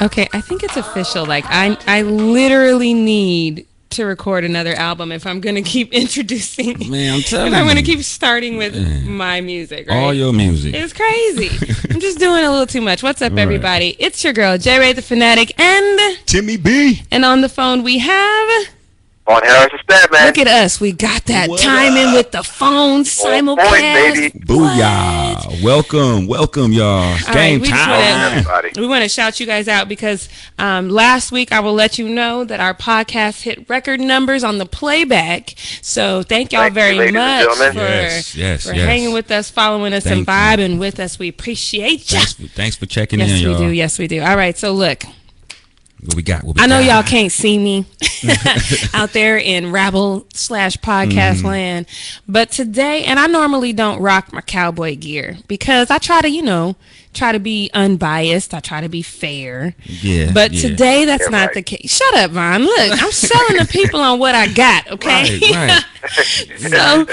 Okay, I think it's official. Like I I literally need to record another album if I'm gonna keep introducing Man, I'm telling if I'm gonna you. keep starting with my music, right? All your music. It's crazy. I'm just doing a little too much. What's up, Right. everybody? It's your girl, J Ray the Fanatic, and Timmy B. and on the phone we have. On Harris Stat, man. Look at us. We got that What timing up? with the phone On point, simulcast. baby. Booyah. Welcome, welcome, y'all. It's All right, game we just time. wanna- We want to shout you guys out because um, last week I will let you know that our podcast hit record numbers on the playback. So thank y'all Thank very ladies and much for, Yes, yes, for yes. hanging with us, following us, and Thank you. vibing with us. We appreciate you. Thanks for, thanks for checking Yes, in, we y'all. do. Yes, we do. All right. So look, What we got? What we I know got? y'all can't see me out there in rabble slash podcast Mm-hmm. land, but today, and I normally don't rock my cowboy gear because I try to, you know, try to be unbiased. I try to be fair. Yeah. But yeah. today, that's Yeah, not right. the case. Shut up, Vaughn. Look, I'm selling the people on what I got. Okay. Right, right. so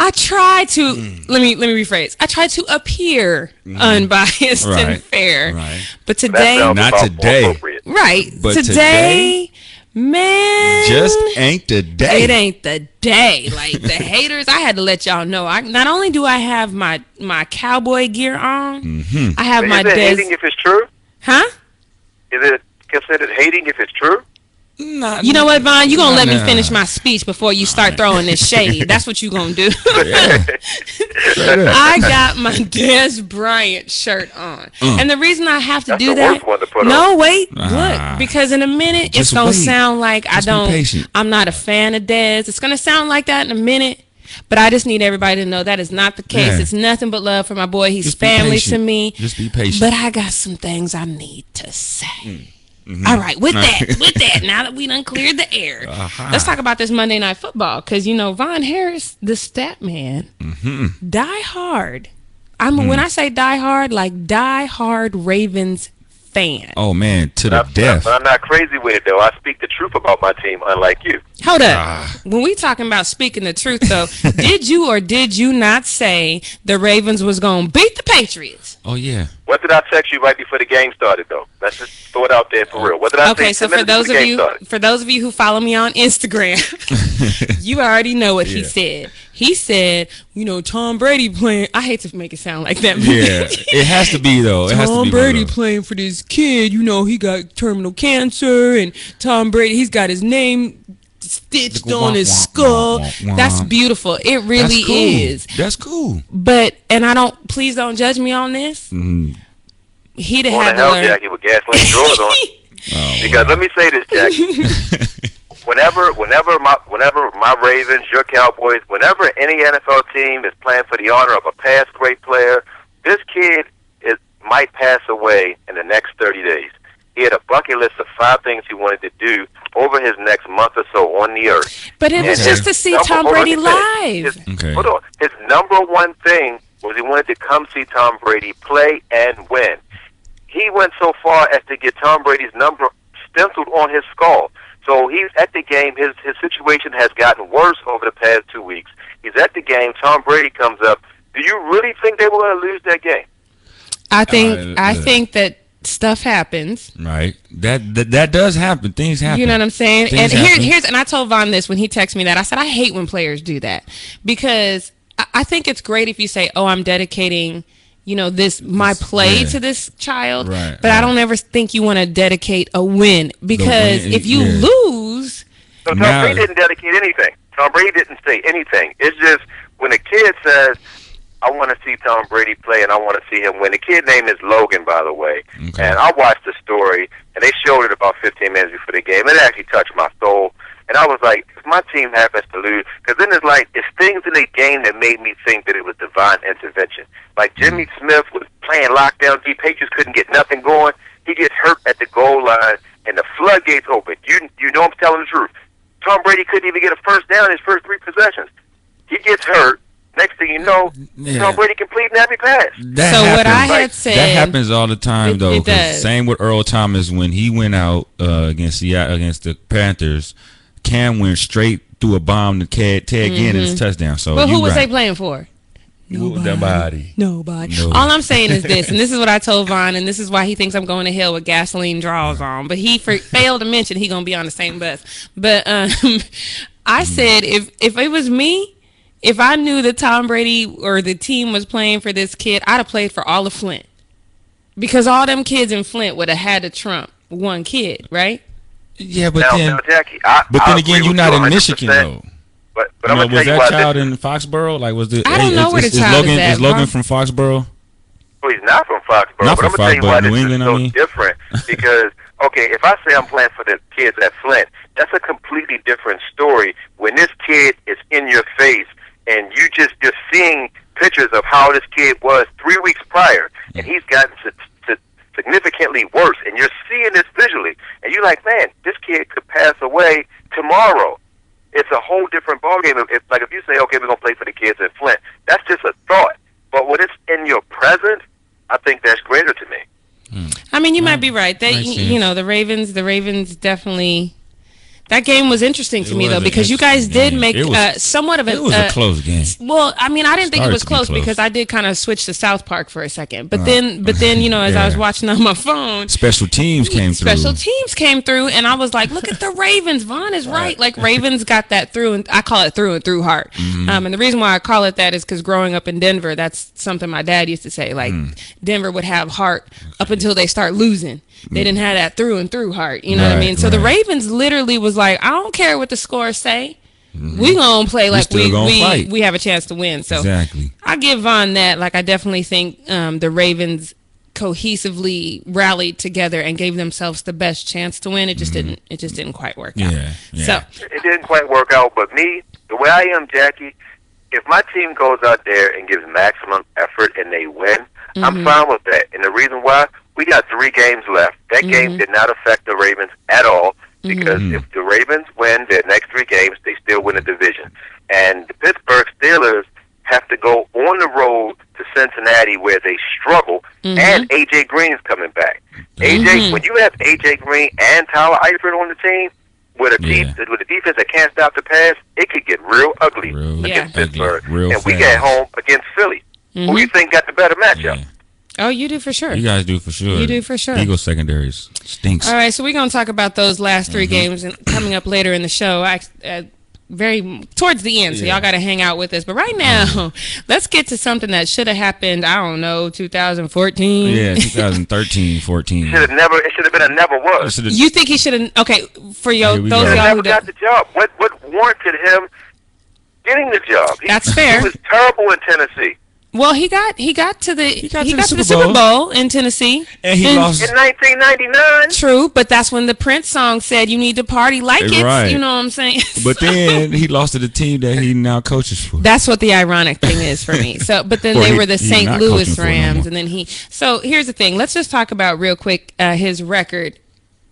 I try to Mm. let me let me rephrase. I try to appear unbiased and fair. right. But today, Not today. right? But today, man, Just ain't the day. it ain't the day. Like the haters, I had to let y'all know. I not only do I have my my cowboy gear on, Mm-hmm. I have Is my it des- hating if it's true? huh? Is it considered hating if it's true? Not, You know what, Vaughn? You're gonna let me finish my speech before you start throwing this shade. That's what you're gonna do. Straight up. I got my Dez Bryant shirt on, Mm. and the reason I have to That's do the that. worst one to put no, wait, Ah. look, because in a minute Just it's gonna sound like I Just be don't. I'm not a fan of Dez. It's gonna sound like that in a minute. But I just need everybody to know that is not the case. Yeah. It's nothing but love for my boy. He's Just be family to me. Just be patient. But I got some things I need to say. Mm-hmm. All right, with that, with that, now that we done cleared the air, Aha. let's talk about this Monday Night Football because you know Von Harris, the stat man, Mm-hmm. die hard. I'm Mm. when I say die hard, like die hard Ravens fan. oh man, to the But- death. But I'm not crazy with it, though. I speak the truth about my team, unlike you. Hold up. Ah. When we talking about speaking the truth, though, did you or did you not say the Ravens was gonna beat the Patriots? Oh yeah. What did I text you right before the game started, though? Let's just throw it out there for real. What did I Okay, say so for those of you started? for those of you who follow me on Instagram, you already know what he said. He said, you know, Tom Brady playing. I hate to make it sound like that. but- Yeah. it has to be though. It has to Tom be Brady those. playing for this kid. You know, he got terminal cancer, and Tom Brady, he's got his name stitched on his skull. wah, wah. That's beautiful. It really That's cool. is. That's cool. But and I don't. Please don't judge me on this. Mhm. He'd have On had to hell learn. jacket with gasoline drawers on. Oh, Because let me say this, Jack. whenever, whenever my, whenever my Ravens, your Cowboys, whenever any NFL team is playing for the honor of a past great player, this kid is might pass away in the next 30 days. He had a bucket list of five things he wanted to do over his next month or so on the earth. But it was Okay. just to see Number- Tom hold Brady let me finish. live. His, Okay. Hold on. His number one thing was he wanted to come see Tom Brady play and win. He went so far as to get Tom Brady's number stenciled on his skull. So he's at the game. His his situation has gotten worse over the past two weeks. He's at the game. Tom Brady comes up. Do you really think they were going to lose that game? I think Uh, I uh, think that stuff happens. Right. That, that that does happen. Things happen. You know what I'm saying? Things and here, here's and I told Vaughn this when he texted me that I said I hate when players do that because I, I think it's great if you say, "Oh, I'm dedicating." You know this my play yeah. to this child, Right, but I don't ever think you want to dedicate a win because win, if you yeah. lose, So Tom Now- Brady didn't dedicate anything. Tom Brady didn't say anything. It's just when a kid says, "I want to see Tom Brady play and I want to see him win." The kid name is Logan, by the way, Okay. and I watched the story and they showed it about 15 minutes before the game. It actually touched my soul, and I was like, "If my team happens to lose," because then it's like it's things in the game that made me think that it was divine intervention. Like Jimmy mm. Smith was playing lockdown D. Patriots couldn't get nothing going. He gets hurt at the goal line, and the floodgates open. You you know I'm telling the truth. Tom Brady couldn't even get a first down in his first three possessions. He gets hurt. Next thing you know, Yeah. Tom Brady completing every pass. That so what I happens. had Like, said that happens all the time It- though. it 'cause does. Same with Earl Thomas when he went out uh, against the against the Panthers. Cam went straight through a bomb to Ted, Ted Ginn and his touchdown. So But who was right. they playing for? Move that body. Nobody. All I'm saying is this, and this is what I told Vaughn, and this is why he thinks I'm going to hell with gasoline draws on. But he for, failed to mention he gonna be on the same bus. But um, I said if if it was me, if I knew that Tom Brady or the team was playing for this kid, I'd have played for all of Flint because all them kids in Flint would have had to trump one kid, right? Yeah, but now, then, now, Jackie, I, but I then agree again, you're not you in Michigan though. But, but You I'm know, gonna tell was that why child in Foxborough? Like, was the I don't hey, know is, where the is, is child is Logan at, is Logan Vaughn. from Foxborough? well, he's not from Foxborough. Not but I'm from tell you Foxborough, why New this England, I is so mean. different. Because okay, if I say I'm playing for the kids at Flint, that's a completely different story. When this kid is in your face and you just you're seeing pictures of how this kid was three weeks prior, and he's gotten to, to significantly worse, and you're seeing this visually, and you're like, man, this kid could pass away tomorrow. It's a whole different ballgame. If, if like if you say, okay, we're gonna play for the kids in Flint, that's just a thought. But when it's in your presence, I think that's greater to me. Hmm. I mean, you might be right. They, makes you, sense. you know, the Ravens, the Ravens definitely. That game was interesting to It me though because you guys did game. make was- uh, somewhat of a. It was uh, a close game. Well, I mean, I didn't think it was to be close, close. because I did kind of switch to South Park for a second. But Uh, then, but then, you know, as I was watching on my phone, Special teams came through. special teams came through, and I was like, "Look at the Ravens." Vaughn is right. Like Ravens got that through, and I call it through and through heart. Mm-hmm. Um, and the reason why I call it that is because growing up in Denver, that's something my dad used to say. Like Mm. Denver would have heart up until they start losing. They didn't have that through and through heart. You know what I. Mean? So the. Ravens literally was like, "I don't care what the scores say." Mm-hmm. We gonna play like still we gonna we, we have a chance to win. So Exactly. I give Vaughn that. Like I definitely think um, the Ravens cohesively rallied together and gave themselves the best chance to win. It just mm-hmm. didn't. It just didn't quite work out. Yeah, yeah. So It didn't quite work out, but me, the way I am, Jackie, if my team goes out there and gives maximum effort and they win, I'm mm-hmm. fine with that. And the reason why, we got three games left. That game mm-hmm. did not affect the Ravens at all because mm-hmm. if the Ravens win their next three games, they still win the division. And the Pittsburgh Steelers have to go on the road to Cincinnati where they struggle, mm-hmm. and AJ Green's coming back. AJ, when you have AJ Green and Tyler Eifert on the team, with a Yeah. deep, with a defense that can't stop the pass, it could get real ugly Real against Yeah. Pittsburgh. real and we fast. get home against Philly. Who do you think got the better matchup? Yeah. Oh, you do for sure. You guys do for sure. You do for sure. Eagles secondaries stinks. All right, so we're gonna talk about those last 3 Mm-hmm. games and coming up later in the show. I, uh, very towards the end, so Yeah. y'all got to hang out with us. But right now, let's get to something that should have happened. I don't know, 2014. Yeah, 2013, 14. Should have never. It should have been a never was. You think he should have? Okay, for yo, Here those go. y'all have who got the job. What what warranted him getting the job? He, That's fair. He was terrible in Tennessee well, he got he got to the he got got, to the to the Super Super Bowl in Tennessee, and he lost. in 1999. True, but that's when the Prince song said you need to party like it. Right. You know what I'm saying? But then he lost to the team that he now coaches for. That's what the ironic thing is for me. So, but then they he- were the St. Louis coaching for it no Rams, and then he. So here's the thing. Let's just talk about real quick uh, his record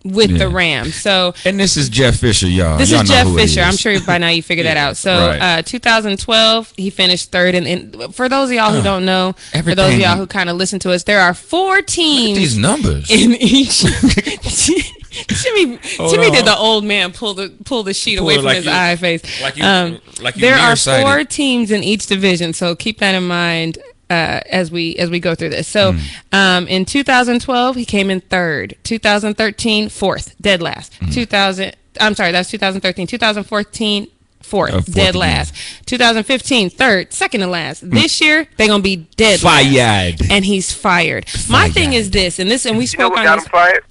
with Yeah. the Rams. So and this is Jeff Fisher, y'all. this Y'all is Jeff Fisher. is. I'm sure by now you figured that out. So Right. uh, 2012, he finished third. And, and for those of y'all who don't know, for those of y'all who kind of listen to us, there are four teams These numbers. in each. Jimmy, Hold Jimmy on. did the old man pull the pull the sheet Pull away from like his you- eye face. like you- um, like you there are four teams in each division, so keep that in mind uh, as we as we go through this. So, Hmm. um, in 2012, he came in third. 2013, fourth, dead last. Hmm. 2000, I'm sorry, that's 2013. 2014. Fourth, Uh, fourth dead last. 2015, third, second to last. This year, they're gonna be dead last. Fired. and he's fired. My thing is this, and this, and we You know spoke what on got this. him fired?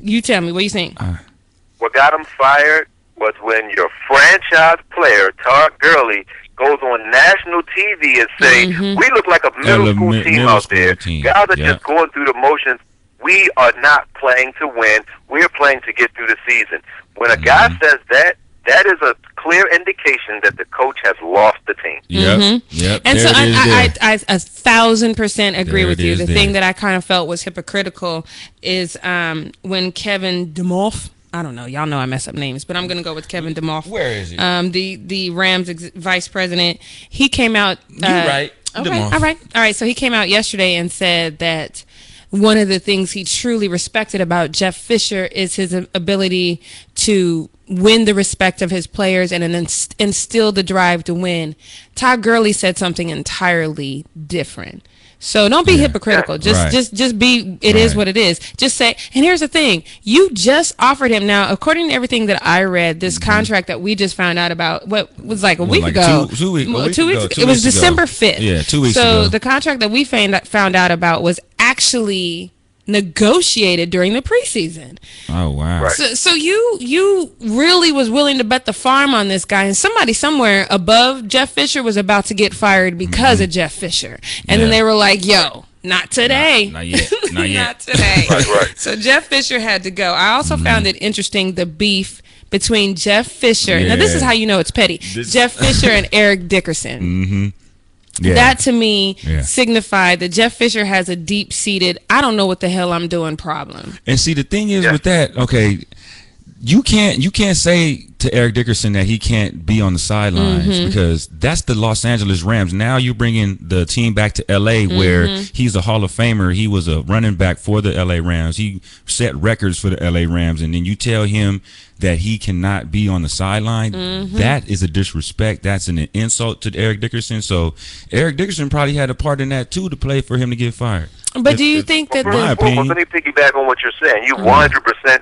You tell me, what you think? What got him fired was when your franchise player, Todd Gurley, goes on national TV and say, Mm-hmm. "We look like a middle Yeah, school team middle out school there. team. Guys are Yeah. just going through the motions. We are not playing to win. We're playing to get through the season." When a guy Mm-hmm. says that, that is a clear indication that the coach has lost the team. Yep. Yep. And there so it I, is I, there. I, I a thousand percent agree There with you. The there. thing that I kind of felt was hypocritical is um, when Kevin Demoff. I don't know. Y'all know I mess up names, but I'm going to go with Kevin Demoff. Where is he? Um, the the Rams ex- vice president. He came out. Uh, You right. Okay. Demoff. All right. All right. So he came out yesterday and said that one of the things he truly respected about Jeff Fisher is his ability to win the respect of his players and inst- instill the drive to win. Todd Gurley said something entirely different. So don't be hypocritical. Just Right. just just be It is Right. what it is. Just say and here's the thing. You just offered him now according to everything that I read, this mm-hmm. contract that we just found out about what was like a week like ago. two- two week- a Well, week two ago, weeks two it was weeks. December 5th. Yeah, two weeks ago. so ago. the contract that we found found out about was actually negotiated during the preseason. Oh wow. Right. So, so you you really was willing to bet the farm on this guy, and somebody somewhere above Jeff Fisher was about to get fired because mm-hmm. of Jeff Fisher, and then they were like, "Yo, not today, Not yet. Not yet. today." Right, right. So Jeff Fisher had to go. I also mm-hmm. found it interesting the beef between Jeff Fisher. Now this is how you know it's petty. This- Jeff Fisher and Eric Dickerson. Mm-hmm. Yeah. That to me Yeah. signified that Jeff Fisher has a deep seated, I don't know what the hell I'm doing problem. And see, the thing is Yeah. with that, okay, you can't you can't say to Eric Dickerson that he can't be on the sidelines Mm-hmm. because that's the Los Angeles Rams. Now you're bringing the team back to L.A. where Mm-hmm. he's a Hall of Famer. He was a running back for the L.A. Rams. He set records for the L.A. Rams, and then you tell him that he cannot be on the sideline. Mm-hmm. that is a disrespect. That's an insult to Eric Dickerson. So Eric Dickerson probably had a part in that too to play for him to get fired. But If- do you if- think that in my the Well, let me piggyback on what you're saying. You 100%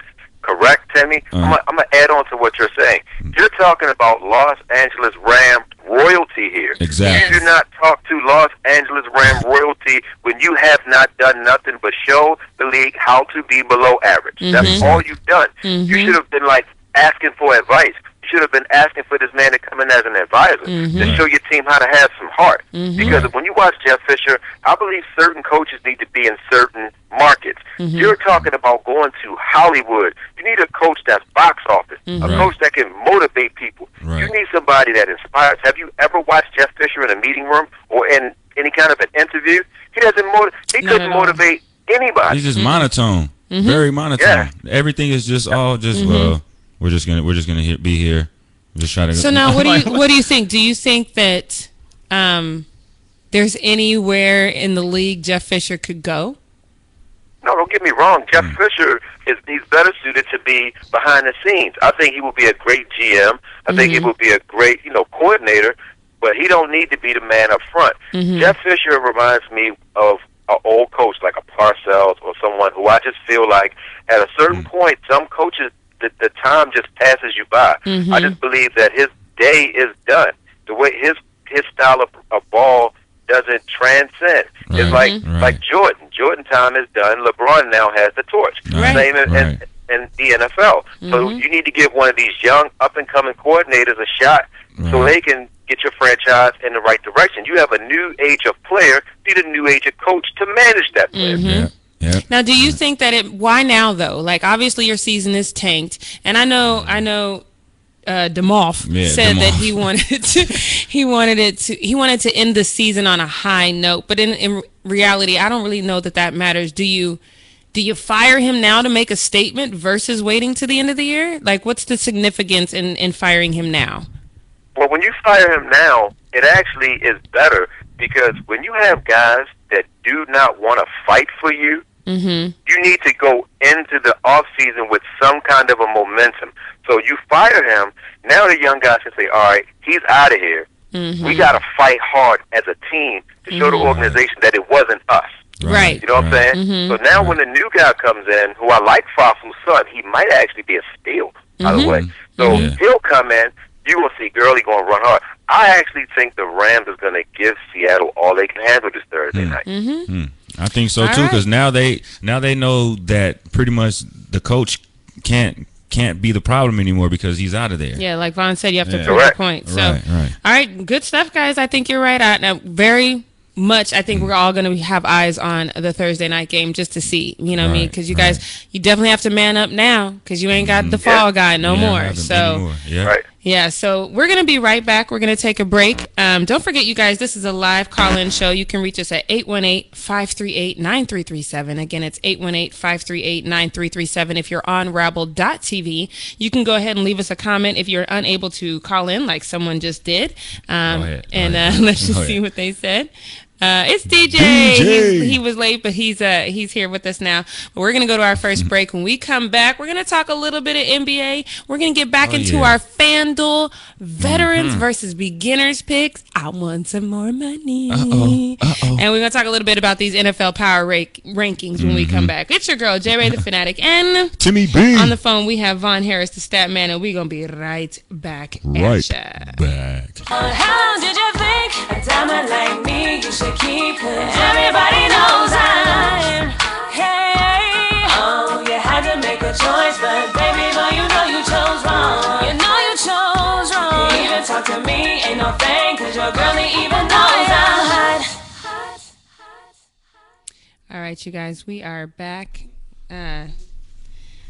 correct, Timmy. I'm Uh-huh. gonna- I'm going to add on to what you're saying. Mm. You're talking about Los Angeles Ram royalty here. Exactly. You do not talk to Los Angeles Ram royalty when you have not done nothing but show the league how to be below average. That's all you've done. You should have been like asking for advice. You should have been asking for this man to come in as an advisor mm-hmm. to show your team how to have some heart. Mm-hmm. Because when you watch Jeff Fisher, I believe certain coaches need to be in certain markets. Mm-hmm. You're talking about going to Hollywood. You need a coach that's box office, a Right. coach that can motivate people. Right. You need somebody that inspires. Have you ever watched Jeff Fisher in a meeting room or in any kind of an interview? He doesn't motivate. He Not couldn't at all. motivate anybody. He's just monotone, very monotone. Everything is just all just well. We're just gonna we're just gonna hear, be here. Just try to. So now, what do you what do you think? Do you think that um, there's anywhere in the league Jeff Fisher could go? No, don't get me wrong. Jeff hmm. Fisher is he's better suited to be behind the scenes. I think he will be a great GM. I think he mm-hmm. will be a great, you know, coordinator, but he don't need to be the man up front. Mm-hmm. Jeff Fisher reminds me of an old coach like a Parcells or someone who I just feel like at a certain hmm. point some coaches the, the time just passes you by. I mm-hmm. just believe that his day is done. The way his his style of, of ball doesn't transcend. Right, It's like right. like Jordan. Jordan time is done. LeBron now has the torch. Right, Same in, right. in, in the NFL. So mm-hmm. you need to give one of these young up and coming coordinators a shot so they can get your franchise in the right direction. You have a new age of player, need a new age of coach to manage that player. Yeah, yeah. Now, do you think that it? Why now though? Like, obviously, your season is tanked, and I know, I know. Uh, Demoff Yeah, said that he wanted to, he wanted it to, he wanted to end the season on a high note. But in in reality, I don't really know that that matters. Do you? Do you fire him now to make a statement versus waiting to the end of the year? Like, what's the significance in in firing him now? Well, when you fire him now, it actually is better because when you have guys that do not want to fight for you, Mm-hmm. you need to go into the off season with some kind of a momentum. So you fire him. Now the young guys can say, "All right, he's out of here. Mm-hmm. We got to fight hard as a team to show the organization that it wasn't us." Right. You know what I'm saying? Mm-hmm. So now when the new guy comes in, who I like Fafu's son, he might actually be a steal, by Mm-hmm. the way. So Yeah. he'll come in, you will see Gurley going to run hard. I actually think the Rams is going to give Seattle all they can handle this Thursday Hmm. night. Mm-hmm. I think so All too, right. because now they now they know that pretty much the coach can't can't be the problem anymore because he's out of there. Yeah, like Vaughn said, you have to Yeah. prove your Correct. point. So, Right, right. all right, good stuff, guys. I think you're right. I, now, very much. I think we're all going to have eyes on the Thursday night game just to see. You know what I mean? Because you right. guys, you definitely have to man up now because you ain't got the fall guy no Yeah, more. So. yeah. Right. Yeah, so we're going to be right back. We're going to take a break. Um, don't forget, you guys, this is a live call in show. You can reach us at 818 538 9337. Again, it's 818 538 9337. If you're on rabble.tv, you can go ahead and leave us a comment if you're unable to call in, like someone just did. Um, Go ahead, go and. Uh, let's just see what they said. Uh, it's DJ. DJ. He's, he was late, but he's uh he's here with us now. But we're gonna go to our first Mm-hmm. break. When we come back, we're gonna talk a little bit of NBA. We're gonna get back Oh, into yeah. our FanDuel veterans Mm-hmm. versus beginners picks. I want some more money. Uh-oh. Uh-oh. And we're gonna talk a little bit about these NFL power rank- rankings when we Mm-hmm. come back. It's your girl J Ray the Fanatic, and Timmy B. on the phone we have Von Harris, the stat man, and we're gonna be right back. right At ya. back. Should keep? Cause everybody knows I'm. Hey, oh, you had to make a choice, but baby, boy, you know you chose wrong. You know you chose wrong. You even talk to me, ain't no thing, cause your even knows I'm hot. All right, you guys, we are back. Uh,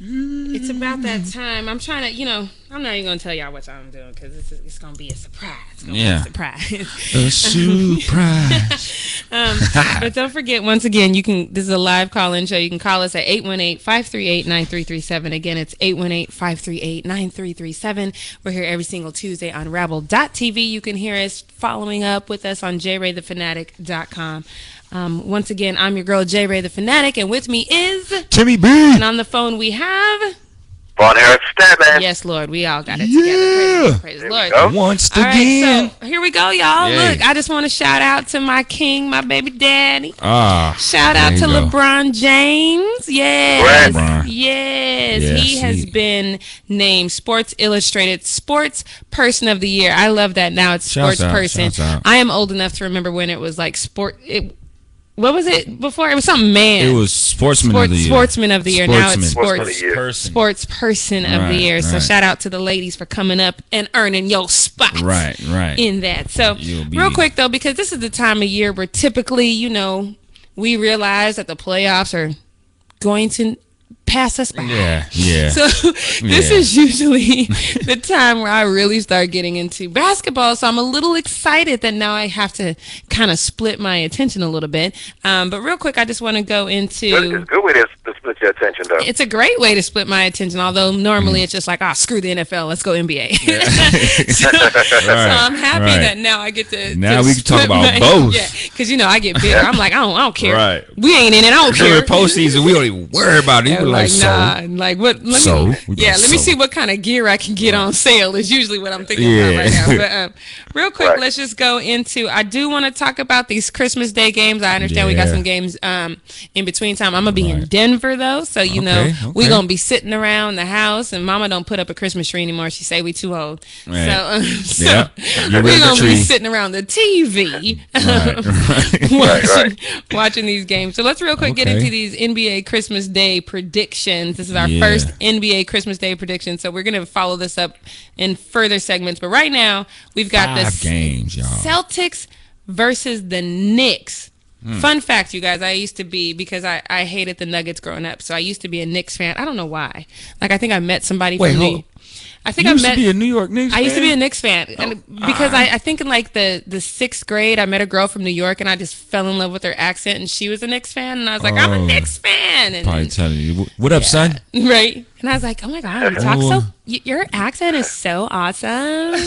it's about that time. I'm trying to, you know, I'm not even gonna tell y'all what I'm doing because it's, it's gonna be a surprise. It's gonna Yeah. be a surprise. A surprise. um, but don't forget, once again, you can. This is a live call-in show. You can call us at 818-538-9337. Again, it's 818-538-9337. We're here every single Tuesday on Rabble.tv. You can hear us following up with us on jraythefanatic.com. Um, once again, I'm your girl J Ray the Fanatic, and with me is, Timmy B. and on the phone we have. Von Harris Stat Yes, Lord, we all got it Yeah. together. Praise, praise the Lord. go. Once All right, again. so here we go, y'all. Yay. Look, I just want to shout out to my king, my baby daddy. ah. Shout out to go. LeBron James. Yes. LeBron. Yes. Yes, he has he- been named Sports Illustrated Sports Person of the Year. I love that now it's Shouts Sports out, Person. out. I am old enough to remember when it was like sport it, what was it before? It was something man. It was Sportsman Sports, of the Year. Sportsman of the Year. Now it's Sportsman. sports Sportsman of the Year. Person. sports person of the year. So right. shout out to the ladies for coming up and earning your spot. Right, right. In that. So be- real quick though, because this is the time of year where typically, you know, we realize that the playoffs are going to pass us by. Yeah, yeah. So this Yeah. is usually the time where I really start getting into basketball. So I'm a little excited that now I have to kind of split my attention a little bit. Um, but real quick, I just want to go into. it's good way to, to split your attention, though. It's a great way to split my attention. Although Mm. normally it's just like, ah, screw the NFL, let's go NBA. so, so I'm happy right. that now I get to. Now to we can talk about my- both. Yeah, because you know I get bitter. I'm like, I don't, I don't care. Right. We ain't in it. I don't During care. postseason, we don't even worry about it. Yeah, We were like, like, nah, so. like what? Let So? me, We yeah, go, let me see what kind of gear I can get on sale. Is usually what I'm thinking Yeah. about right now. But um, real quick, Right. let's just go into. I do want to talk about these Christmas Day games. I understand we got some games um in between time. I'm gonna be in Denver though, so you know Okay, we okay. gonna be sitting around the house. And Mama don't put up a Christmas tree anymore. She say we too old. Right. So, um, so Yeah. We're gonna be sitting around the TV. Right, right. watching, watching these games. So let's real quick get into these NBA Christmas Day predictions. This is our Yeah. first NBA Christmas Day prediction. So we're going to follow this up in further segments. But right now, we've got the Five games, y'all. Celtics versus the Knicks. Hmm. Fun fact, you guys, I used to be because I, I hated the Nuggets growing up. So I used to be a Knicks fan. I don't know why. Like I think I met somebody Wait, from hold- I think You I used met to be a New York Knicks I used to be a? Knicks fan, and oh, because ah. I, I think in like the the sixth grade, I met a girl from New York, and I just fell in love with her accent, and she was a Knicks fan, and I was like, I'm a Oh. Knicks fan, and Probably telling you. What up, son? right, and I was like, oh my god, you talk so, Oh. your accent is so awesome.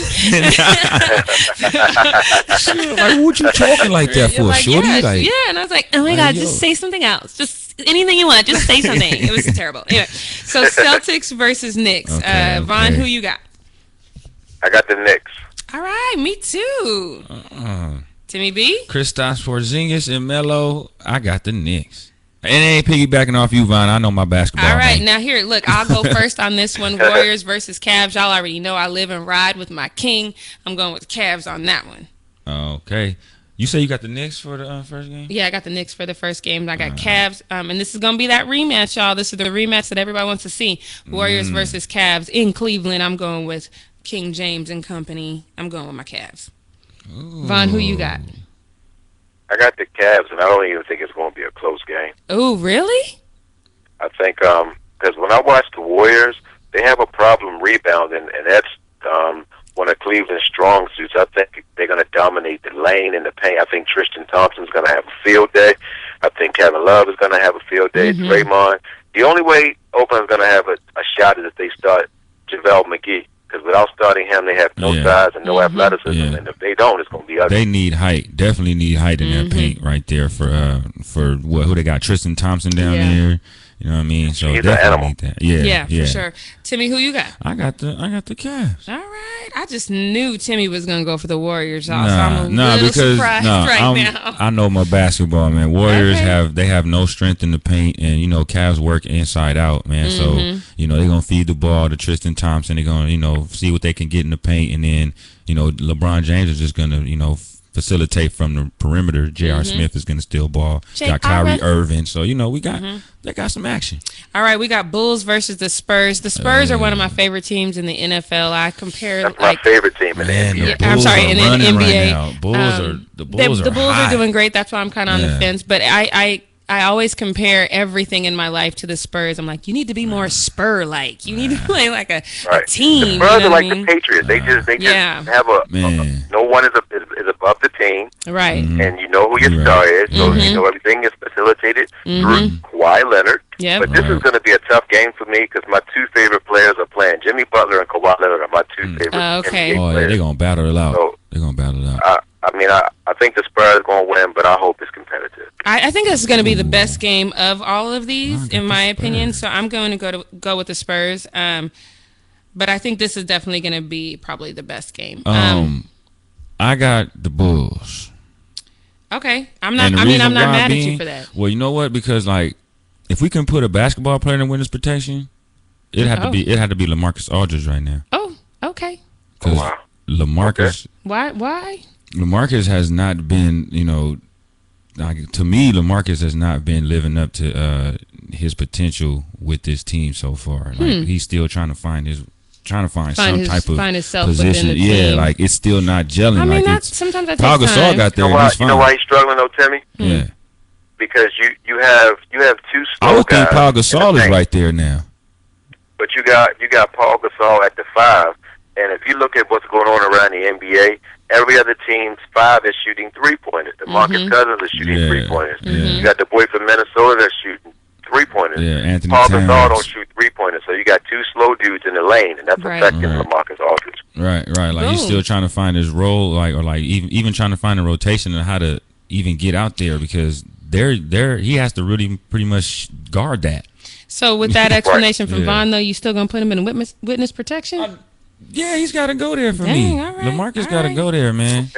like, what you talking like that for, Like, shorty? yeah, like, yeah, and I was like, oh my god, just say something else, just anything you want, just say something. it was terrible. Anyway, so Celtics versus Knicks. Okay, uh, Vaughn, okay. who you got? I got the Knicks. All right, me too. uh, Timmy B. Kristaps Porzingis and Melo. I got the Knicks. And it ain't piggybacking off you, Vaughn. I know my basketball. All right, game. now here, look, I'll go first on this one. Warriors versus Cavs. Y'all already know I live and ride with my king. I'm going with the Cavs on that one. Okay. You say you got the Knicks for the uh, first game? Yeah, I got the Knicks for the first game. I got Cavs, um, and this is gonna be that rematch, y'all. This is the rematch that everybody wants to see. Warriors Mm. versus Cavs in Cleveland. I'm going with King James and company. I'm going with my Cavs. Vaughn, who you got? I got the Cavs, and I don't even think it's going to be a close game. Oh, really? I think um 'cause when I watch the Warriors, they have a problem rebounding, and that's um, one of Cleveland's strong suits. I think they're going to dominate the lane and the paint. I think Tristan Thompson's going to have a field day. I think Kevin Love is going to have a field day. Draymond. The only way Oakland's going to have a, a shot is if they start JaVale McGee because without starting him, they have no Yeah. size and no athleticism, Yeah. and if they don't, it's going to be ugly. They need height. Definitely need height in Mm-hmm. that paint right there for uh for what who they got Tristan Thompson down Yeah. there. You know what I mean? So He's an definitely animal. that. Yeah, Yeah, yeah, for sure. Timmy, who you got? I got the I got the Cavs. All right. I just knew Timmy was gonna go for the Warriors, y'all. so Nah, I'm a nah, little because surprised nah, right I'm- now. I know my basketball, man. Warriors Okay. have they have no strength in the paint, and you know Cavs work inside out, man. Mm-hmm. So you know they're gonna feed the ball to Tristan Thompson. They're gonna you know see what they can get in the paint, and then you know LeBron James is just gonna you know facilitate from the perimeter. J.R. Smith is gonna steal ball. Mm-hmm. Got Kyrie Irving, so you know we got they got some action. All right, we got Bulls versus the Spurs. The Spurs are one of my favorite teams in the NFL. I compare That's my like favorite team in Man, the the NBA. Yeah, I'm sorry, are and then right NBA. Bulls um, are the the, Bulls are the Bulls are doing great. That's why I'm kind of on the fence. But I, I, I always compare everything in my life to the Spurs. I'm like, you need to be more Spur like. You need to play like a, a team. The you Spurs know are like I mean? the Patriots. They just they just have a, Man. a- no one is, a, is, is above the team, Right. Mm-hmm. and you know who your You're star right. is. So you mm-hmm. know everything is facilitated mm-hmm. through Kawhi Leonard. Yep. But this is going to be a tough game for me because my two favorite players are playing. Jimmy Butler and Kawhi Leonard are my two mm. favorite Uh, okay. NBA Oh yeah, players. they're gonna battle it out. So- They're gonna battle it out. I, I mean, I, I think the Spurs are going to win, but I hope it's competitive. I, I think this is going to be the best game of all of these, in my the opinion. So I'm going to go to go with the Spurs. Um, but I think this is definitely going to be probably the best game. Um, I got the Bulls. okay, I'm not. I mean, I'm not why mad at you for that. Well, you know what? Because like, if we can put a basketball player in witness protection, it had Oh. to be it had to be Lamarcus Aldridge right now. Oh, okay. Because Wow. Lamarcus Why? Why? Lamarcus has not been, you know, like to me, Lamarcus has not been living up to uh, his potential with this team so far. Like he's still trying to find his, trying to find, Hmm. Find some his- type of find himself position. the yeah, team. like it's still not gelling. I mean, like that's it's sometimes that Paul takes Gasol time. got there. You know why? he's You know why he's struggling, though, Timmy? Yeah, Because you you have you have two slow I would think Paul Gasol is right there now. But you got you got Paul Gasol at the five, and if you look at what's going on around the NBA, every other team's five is shooting three pointers. DeMarcus mm-hmm. Cousins is shooting Yeah, three pointers. yeah. Mm-hmm. You got the boy from Minnesota that's shooting three pointers. Yeah, Anthony Paul Gasol Towns. don't shoot three pointers, so you got two slow dudes in the lane, and that's Right. affecting Right. LaMarcus Aldridge. Right, right. Like he's Boom. still trying to find his role, like or like even even trying to find a rotation and how to even get out there because there there he has to really pretty much guard that. So with that explanation from Yeah. Vaughn, though, you still gonna put him in witness witness protection? Yeah, he's got to go there for Dang, me. all right, Lamarcus got to right. go there, man.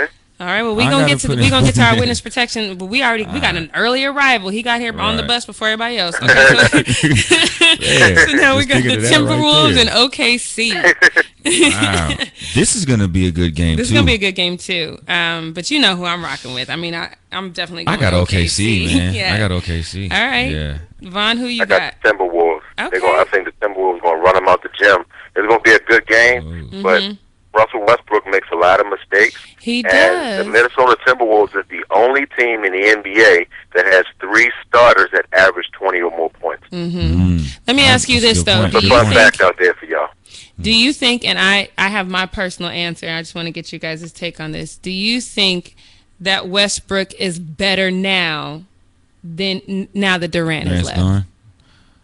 All right, well we I gonna get to the, we it- gonna get to our witness protection, but we already we got an early arrival. He got here on the bus before everybody else. Okay, so, Yeah, so now we got the of that right Timberwolves and OKC. Wow, this is gonna be a good game This is gonna be a good game too. Um, but you know who I'm rocking with. I mean, I I'm definitely. I Going got OKC, man. yeah. I got OKC. All right. Yeah. Vaughn. Who you I got got? the Timberwolves. Okay. They're going, I think the Timberwolves going to run them out the gym. It's going to be a good game, Mm-hmm. but Russell Westbrook makes a lot of mistakes. He And does. the Minnesota Timberwolves is the only team in the NBA that has three starters that average 20 or more points. Mm. Let me ask you this though. Do It's a you fun think fact out there for y'all. Do you think, and I, I have my personal answer, I just want to get you guys' take on this. Do you think that Westbrook is better now than now that Durant has Lance left? gone.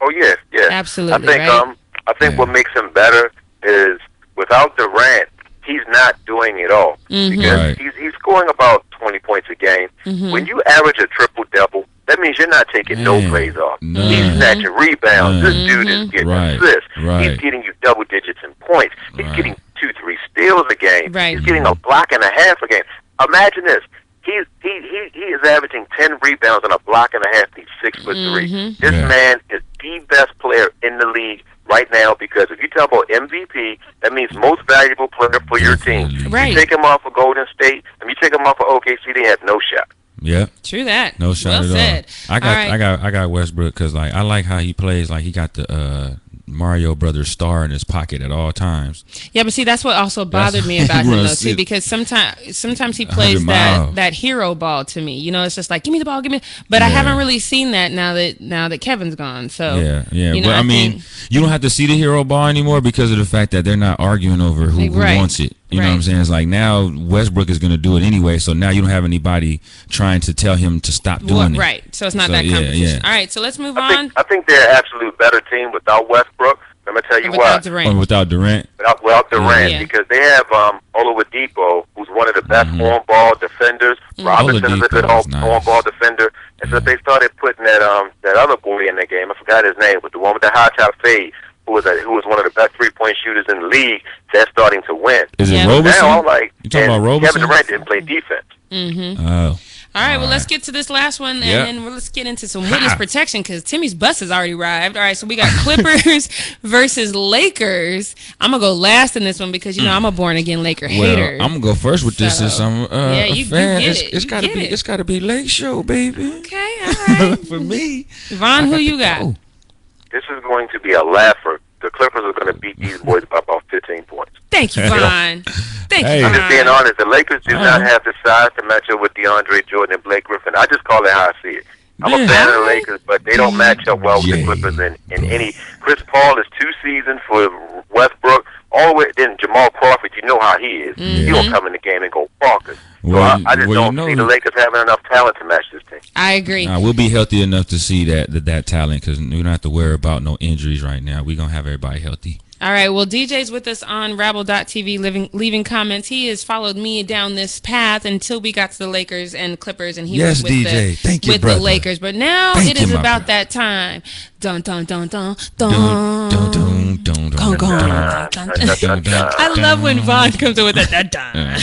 Oh yeah, yeah. Absolutely, I think right? um I think Yeah. what makes him better is without Durant, he's not doing it all Mm-hmm. because Right. he's he's scoring about 20 points a game. Mm-hmm. When you average a triple double, that means you're not taking no plays off. none. He's snatching rebounds. This dude is getting Right, assists. right. He's getting you double digits in points. He's Right. getting two, three steals a game. Right. He's getting a block and a half a game. Imagine this. He's he, he he is averaging ten rebounds and a block and a half. He's six foot three. Mm-hmm. This Yeah. man is the best player in the league right now because if you talk about MVP, that means most valuable player for your team. Right. You take him off of Golden State, and you take him off of OKC, they have no shot. Yeah, True that. No shot well at said. all. I got All right. I got I got Westbrook because like I like how he plays. Like he got the uh, Mario Brothers star in his pocket at all times. Yeah, but see, that's what also bothered That's- me about him though too, because sometimes sometimes he plays that that hero ball to me. You know, it's just like give me the ball, give me. But I haven't really seen that now that now that Kevin's gone. So Yeah, yeah. You know, but I, mean, think- you don't have to see the hero ball anymore because of the fact that they're not arguing over who, who wants it. You know what I'm saying? It's like now Westbrook is going to do it anyway, so now you don't have anybody trying to tell him to stop doing Well, it. right. So it's not So, that yeah, competition. yeah. All right, so let's move I on. think I think they're an absolute better team without Westbrook. Let me tell you Without why. Durant. without Durant. Without, without Durant, Yeah. because they have um, Oladipo, who's one of the best Mhm. on-ball defenders. Robinson is a good Oladipo is on- nice. on-ball defender. And so they started putting that um that other boy in the game. I forgot his name, but the one with the high top fade, who was a, who was one of the best three-point shooters in the league. They're starting to win. Is Yeah. it Roberson? Now I'm like, You talking about Roberson? Kevin Durant didn't play defense. Mm-hmm. Oh. All right, well, All let's get to this last one, and Yeah. then let's get into some witness protection because Timmy's bus has already arrived. All right, so we got Clippers versus Lakers. I'm gonna go last in this one because you know I'm a born again Laker Mm. Well, hater. I'm gonna go first with this So, since I'm uh, yeah, a you- you fan. get it's it. it's You gotta get be it. it's gotta be Lake Show, baby. okay, all right. For me, Vaughn, who you got? Oh, This is going to be a laugher. The Clippers are going to beat these boys by about 15 points. Thank you, Vaughn. Thank Hey. you, I'm just being honest. The Lakers do not uh-huh. have the size to match up with DeAndre Jordan and Blake Griffin. I just call it how I see it. I'm a fan of the Lakers, but they don't match up well with the Clippers in, in any. Chris Paul is two seasons for Westbrook. All the way then Jamal Crawford, you know how he is. He Mm-hmm. don't come in the game and go bonkers. So Well, I, I just well, don't know see he- the Lakers having enough talent to match this team. I agree. Nah, we'll be healthy enough to see that that, that talent because we don't have to worry about no injuries right now. We're gonna have everybody healthy. All right. Well, DJ's with us on Rabble.tv, living, leaving comments. He has followed me down this path until we got to the Lakers and Clippers, and he Yes, was with, DJ. the, Thank you, with brother. the Lakers. But now Thank it is you, my about brother. that time. Dun dun dun dun Dun, dun. dun, dun, dun, dun, dun. Dun, Dun, dun. dun, dun, dun. I love when Vaughn comes in with that. Dun, dun.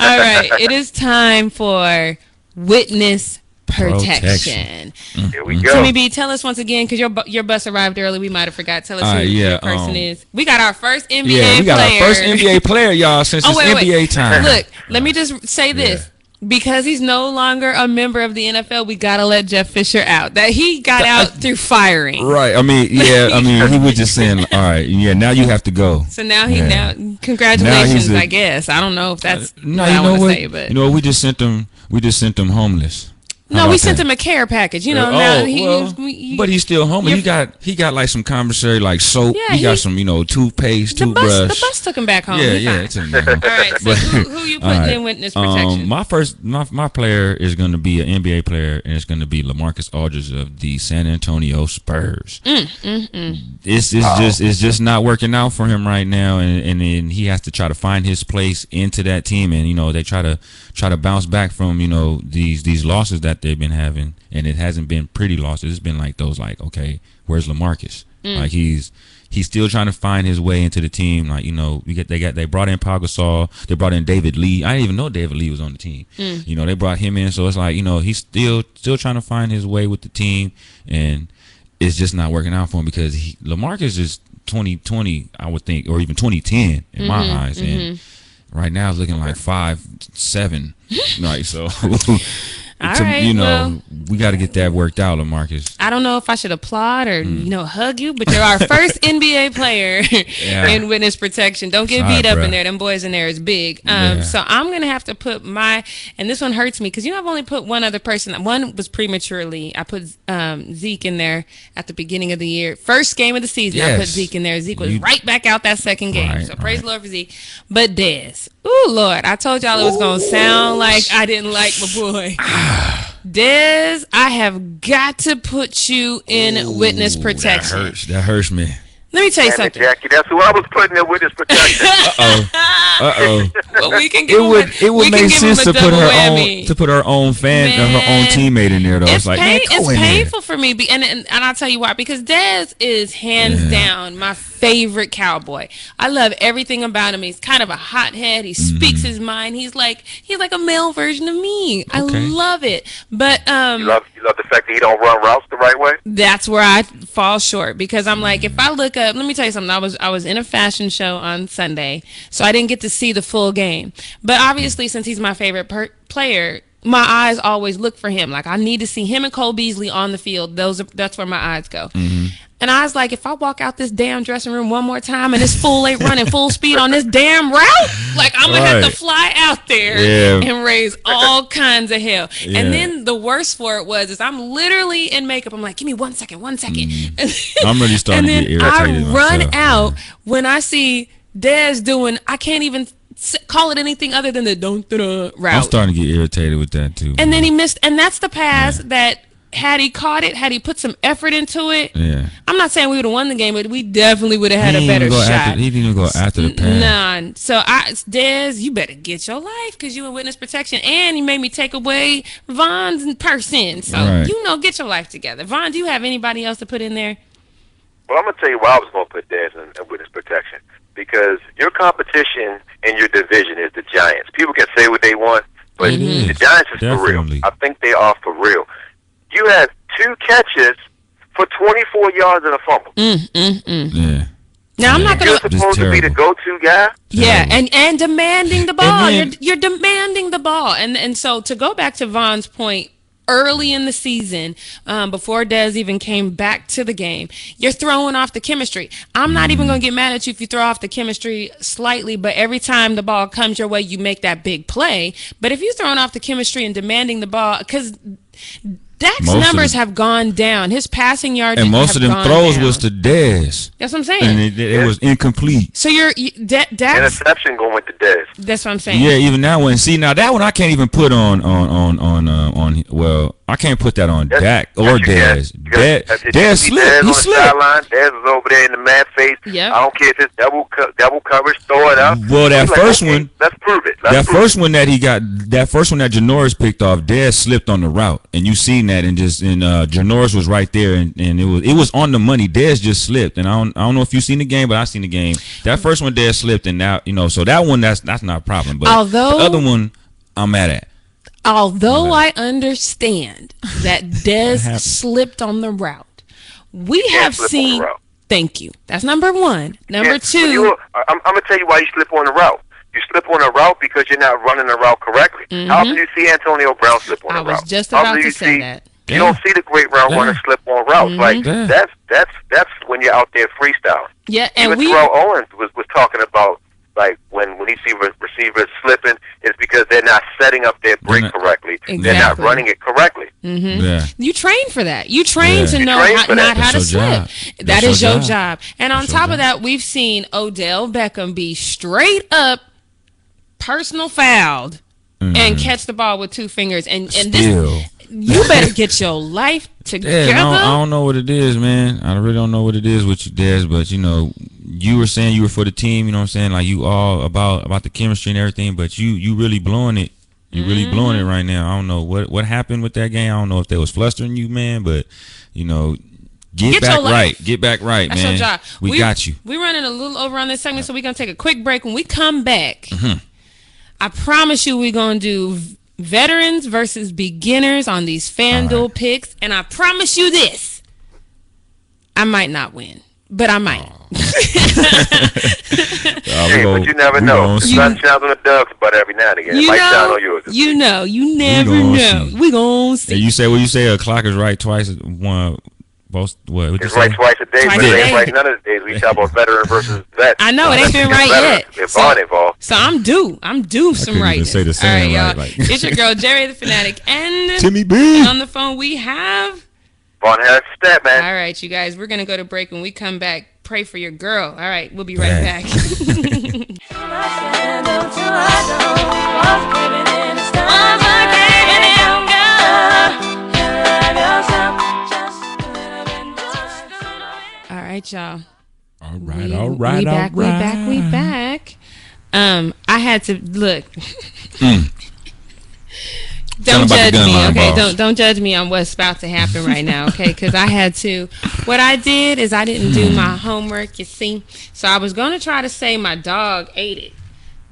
All right. It is time for witness protection. Protection. Here we go. Timmy B, tell us once again because your your bus arrived early. We might have forgot. Tell us All who right, your person um, is. We got our first NBA Yeah, we got player. our first NBA player, y'all, since Oh it's wait, wait. NBA time. Look, let me just say this. Because he's no longer a member of the NFL, we gotta let Jeff Fisher out. That he got out through firing. Right. I mean, yeah. I mean, he was just saying, all right, yeah. Now you have to go. So now he Yeah. now congratulations, a- I guess. I don't know if that's No, what you I know want to what? say, but You know, we just sent them. We just sent them homeless. How no, we about sent that? him a care package. You know, oh, now he, well, he- but he's still home. He got he got like some commissary like soap. Yeah, he got some you know toothpaste, the toothbrush. bus the bus took him back home. yeah, He yeah, fine. it's in there. All right, so But- who, who you All putting right. in witness protection? Um, my first, my, my player is going to be an NBA player, and it's going to be Lamarcus Aldridge of the San Antonio Spurs. Mm, It's it's just it's just not working out for him right now, and and then he has to try to find his place into that team, and you know they try to try to bounce back from you know these these losses that they've been having, and it hasn't been pretty losses. It's been like those like okay, where's Lamarcus? Mm. Like he's he's still trying to find his way into the team. Like you know, we get they got they brought in Pau Gasol, they brought in David Lee. I didn't even know David Lee was on the team. Mm. You know, they brought him in, so it's like you know he's still still trying to find his way with the team, and it's just not working out for him because he, Lamarcus is 2020, I would think, or even 2010 in my mm-hmm, eyes, and mm-hmm. right now it's looking like five seven. right, so. All to- right, you know, well- we got to get that worked out, Lamarcus. I don't know if I should applaud or Mm. you know hug you, but you're our first NBA player Yeah. in witness protection. Don't get Sorry, beat up bruh. in there. Them boys in there is big. Um, Yeah. So I'm gonna have to put my and this one hurts me because you know I've only put one other person. One was prematurely. I put um, Zeke in there at the beginning of the year, first game of the season. I put Zeke in there. Zeke was You- right back out that second game. Right, so praise right. the Lord for Zeke. But Dez, ooh Lord, I told y'all it was gonna sound like I didn't like my boy. Dez, I have got to put you in witness protection. That hurts. That hurts me. Let me tell you Damn it, something. Jackie, that's who I was putting in witness protection. Uh oh. Uh Well, we can give It would a, it would make sense to put her whammy. own to put her own fan uh, her own teammate in there though. It's, It's, like pain, man, it's in there. painful for me, and, and and I'll tell you why. Because Dez is hands Yeah. down my favorite cowboy. I love everything about him. He's kind of a hothead. He speaks Mm-hmm. his mind. He's like he's like a male version of me. I love it. But um, you love you love the fact that he don't run routes the right way. that's where I fall short because I'm like, if I look up, let me tell you something. I was I was in a fashion show on Sunday, so I didn't get to see the full game. But obviously, since he's my favorite per- player, my eyes always look for him. Like I need to see him and Cole Beasley on the field. Those are, that's where my eyes go. Mm-hmm. And I was like, if I walk out this damn dressing room one more time and this fool ain't running full speed on this damn route, like I'm gonna have to fly out there Yeah. and raise all kinds of hell. Yeah. And then the worst for it was is I'm literally in makeup. I'm like, give me one second, one second. Mm-hmm. I'm really starting and to get irritated I run myself. out when I see Dez doing. I can't even call it anything other than the don't da I'm starting to get irritated with that too. and then he missed, and that's the pass that had he caught it, had he put some effort into it, Yeah. I'm not saying we would have won the game, but we definitely would have had a better even go shot. After, he didn't even go after the pass. None. So I, Dez, you better get your life because you in witness protection, and you made me take away Von's person. So Right. you know, get your life together. Von, do you have anybody else to put in there? Well, I'm gonna tell you why I was gonna put Dez in, in witness protection because your competition in your division is the Giants. People can say what they want, but It is, the Giants is definitely. for real. I think they are for real. You had two catches for 24 yards and a fumble. Mm, mm, mm. Yeah. Now I'm not gonna. Just supposed to be the go-to guy. Yeah, Terrible. and and demanding the ball. then- you're, you're demanding the ball, and and so to go back to Von's point. Early in the season, um, before Dez even came back to the game, you're throwing off the chemistry. I'm not even going to get mad at you if you throw off the chemistry slightly, but every time the ball comes your way, you make that big play. But if you're throwing off the chemistry and demanding the ball, because Dak's Most numbers them- have gone down, his passing yards And most of them throws was to Dez, That's what I'm saying. and it, it was incomplete. so you're you, Da- Dak's. Interception going with the Dez. That's what I'm saying. Yeah, even that one. See, now that one I can't even put on on on on uh, on. Well, I can't put that on Yes, Dak or you can. Dez. You got- Dez, did you Dez slipped. Dez He on the slipped. sideline. Dez was over there in the man face. Yep. I don't care if it's double co- double coverage. Throw it up. Well, that He's like, first okay, one- Let's prove it. Let's That prove first one that he got, that first one that Janoris picked off, Dez slipped on the route, and you seen that, and just and uh, Janoris was right there, and, and it was it was on the money. Dez just slipped, and I don't I don't know if you seen the game, but I seen the game. That first one, Dez slipped, and now you know, so that one that's that's not a problem. But Although- the other one, I'm mad at. Although I understand that Dez slipped on the route, we can't have slip on the seen. Thank you. That's number one. Number Yeah, two. when you- I'm, I'm gonna tell you why you slip on the route. You slip on the route because you're not running the route correctly. How often do you see Antonio Brown slip on Mm-hmm. I was just about do to say see- that. You Yeah. don't see the great route Yeah. runners slip on routes. Like Yeah. that's that's that's when you're out there freestyling. yeah, and Even we. Terrell Owens was, was talking about like when when he see re- receivers slipping, it's because they're not setting up their break correctly. correctly. They're not running it correctly. Mhm. Yeah. You train for that. You train Yeah. to You know train how, for that. not how to slip. job. That That's is your your job. job. And on That's your top of that, we've seen Odell Beckham be straight up personal fouled and catch the ball with two fingers. And and this, Mm-hmm. Still. You better get your life together. Yeah, I don't, I don't know what it is, man. I really don't know what it is with you, Dez. But you know, you were saying you were for the team. You know what I'm saying? Like you all about about the chemistry and everything. But you you really blowing it. You really blowing Mm-hmm. it right now. I don't know what what happened with that game. I don't know if they was flustering you, man. But you know, get, Get back right. Get back right, That's man. your job. We, got you. We're running a little over on this segment, so we're gonna take a quick break. When we come back, Mm-hmm. I promise you we're gonna do veterans versus beginners on these FanDuel picks, and I promise you this: I might not win, but I might. We Hey, gon- but you never know. gon' The see. sun shines on the doves, but every now and again, it You might shine on yours. you know, you never gonna know. see. We gonna And see. you say what you say. A clock is right twice. One, both. What? What you It's say? right twice a day, Twice but a it ain't day. right none of the days. We talk about veteran versus vet. I know, it ain't been right yet. If So- Vaughn involved. So I'm due. I'm due some right. say the same right, right, y'all. like- it's your girl Jerry the Fanatic, and Timmy B. on the phone we have. Vaughn has a man. All right, you guys, we're gonna go to break. When we come back, pray for your girl. All right, we'll be right Back. back. right, y'all. All right. We- All right. We back. all We back. We back. Um, I had to look. Mm. Don't judge me, okay? Don't don't judge me on what's about to happen right now, okay? Because I had to. What I did is I didn't do Hmm. my homework. You see, so I was gonna try to say my dog ate it,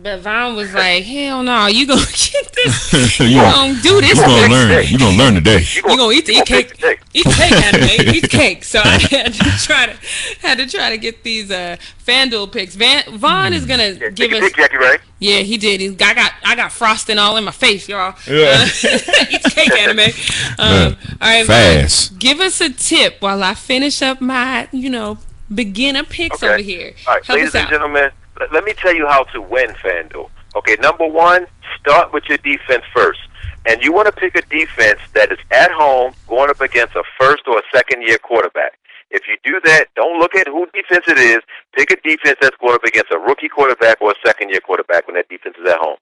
but Vaughn was like, "Hell no, you gonna get this? You you gonna- gonna do this? You gonna learn. You gonna learn today. You You gonna eat the you eat gonna cake? the. Eat cake, anime. Eat cake. So I had to try to had to try to get these uh FanDuel picks. Van Vaughn is gonna Yeah, give us. Jackie, right? Yeah, he did. He, I got I got frosting all in my face, y'all. Yeah. Uh, eat cake, anime. Um, Yeah. all right, Fast. Vaughn, give us a tip while I finish up my you know beginner picks Okay. over here. All right, Help ladies us and gentlemen, let, me tell you how to win FanDuel. Okay, number one, start with your defense first. And you want to pick a defense that is at home going up against a first or a second year quarterback. If you do that, don't look at who defense it is. Pick a defense that's going up against a rookie quarterback or a second year quarterback when that defense is at home.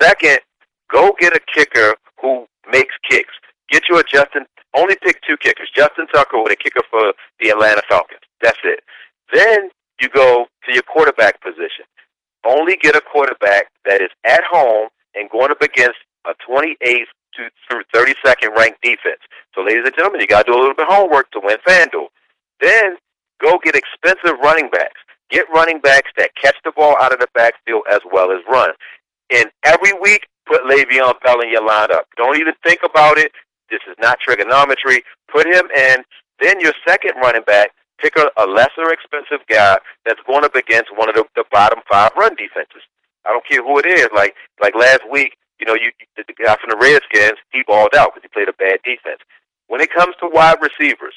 Second, go get a kicker who makes kicks. Get you a Justin. Only pick two kickers. Justin Tucker with a kicker for the Atlanta Falcons. That's it. Then you go to your quarterback position. Only get a quarterback that is at home and going up against a 28th to through 32nd ranked defense. So, ladies and gentlemen, you got to do a little bit of homework to win FanDuel. Then go get expensive running backs. Get running backs that catch the ball out of the backfield as well as run. And every week, put Le'Veon Bell in your lineup. Don't even think about it. This is not trigonometry. Put him in. Then your second running back, pick a, a lesser expensive guy that's going up against one of the, the bottom five run defenses. I don't care who it is. Like like last week, you know, you the, guy from the Redskins, he balled out because he played a bad defense. When it comes to wide receivers,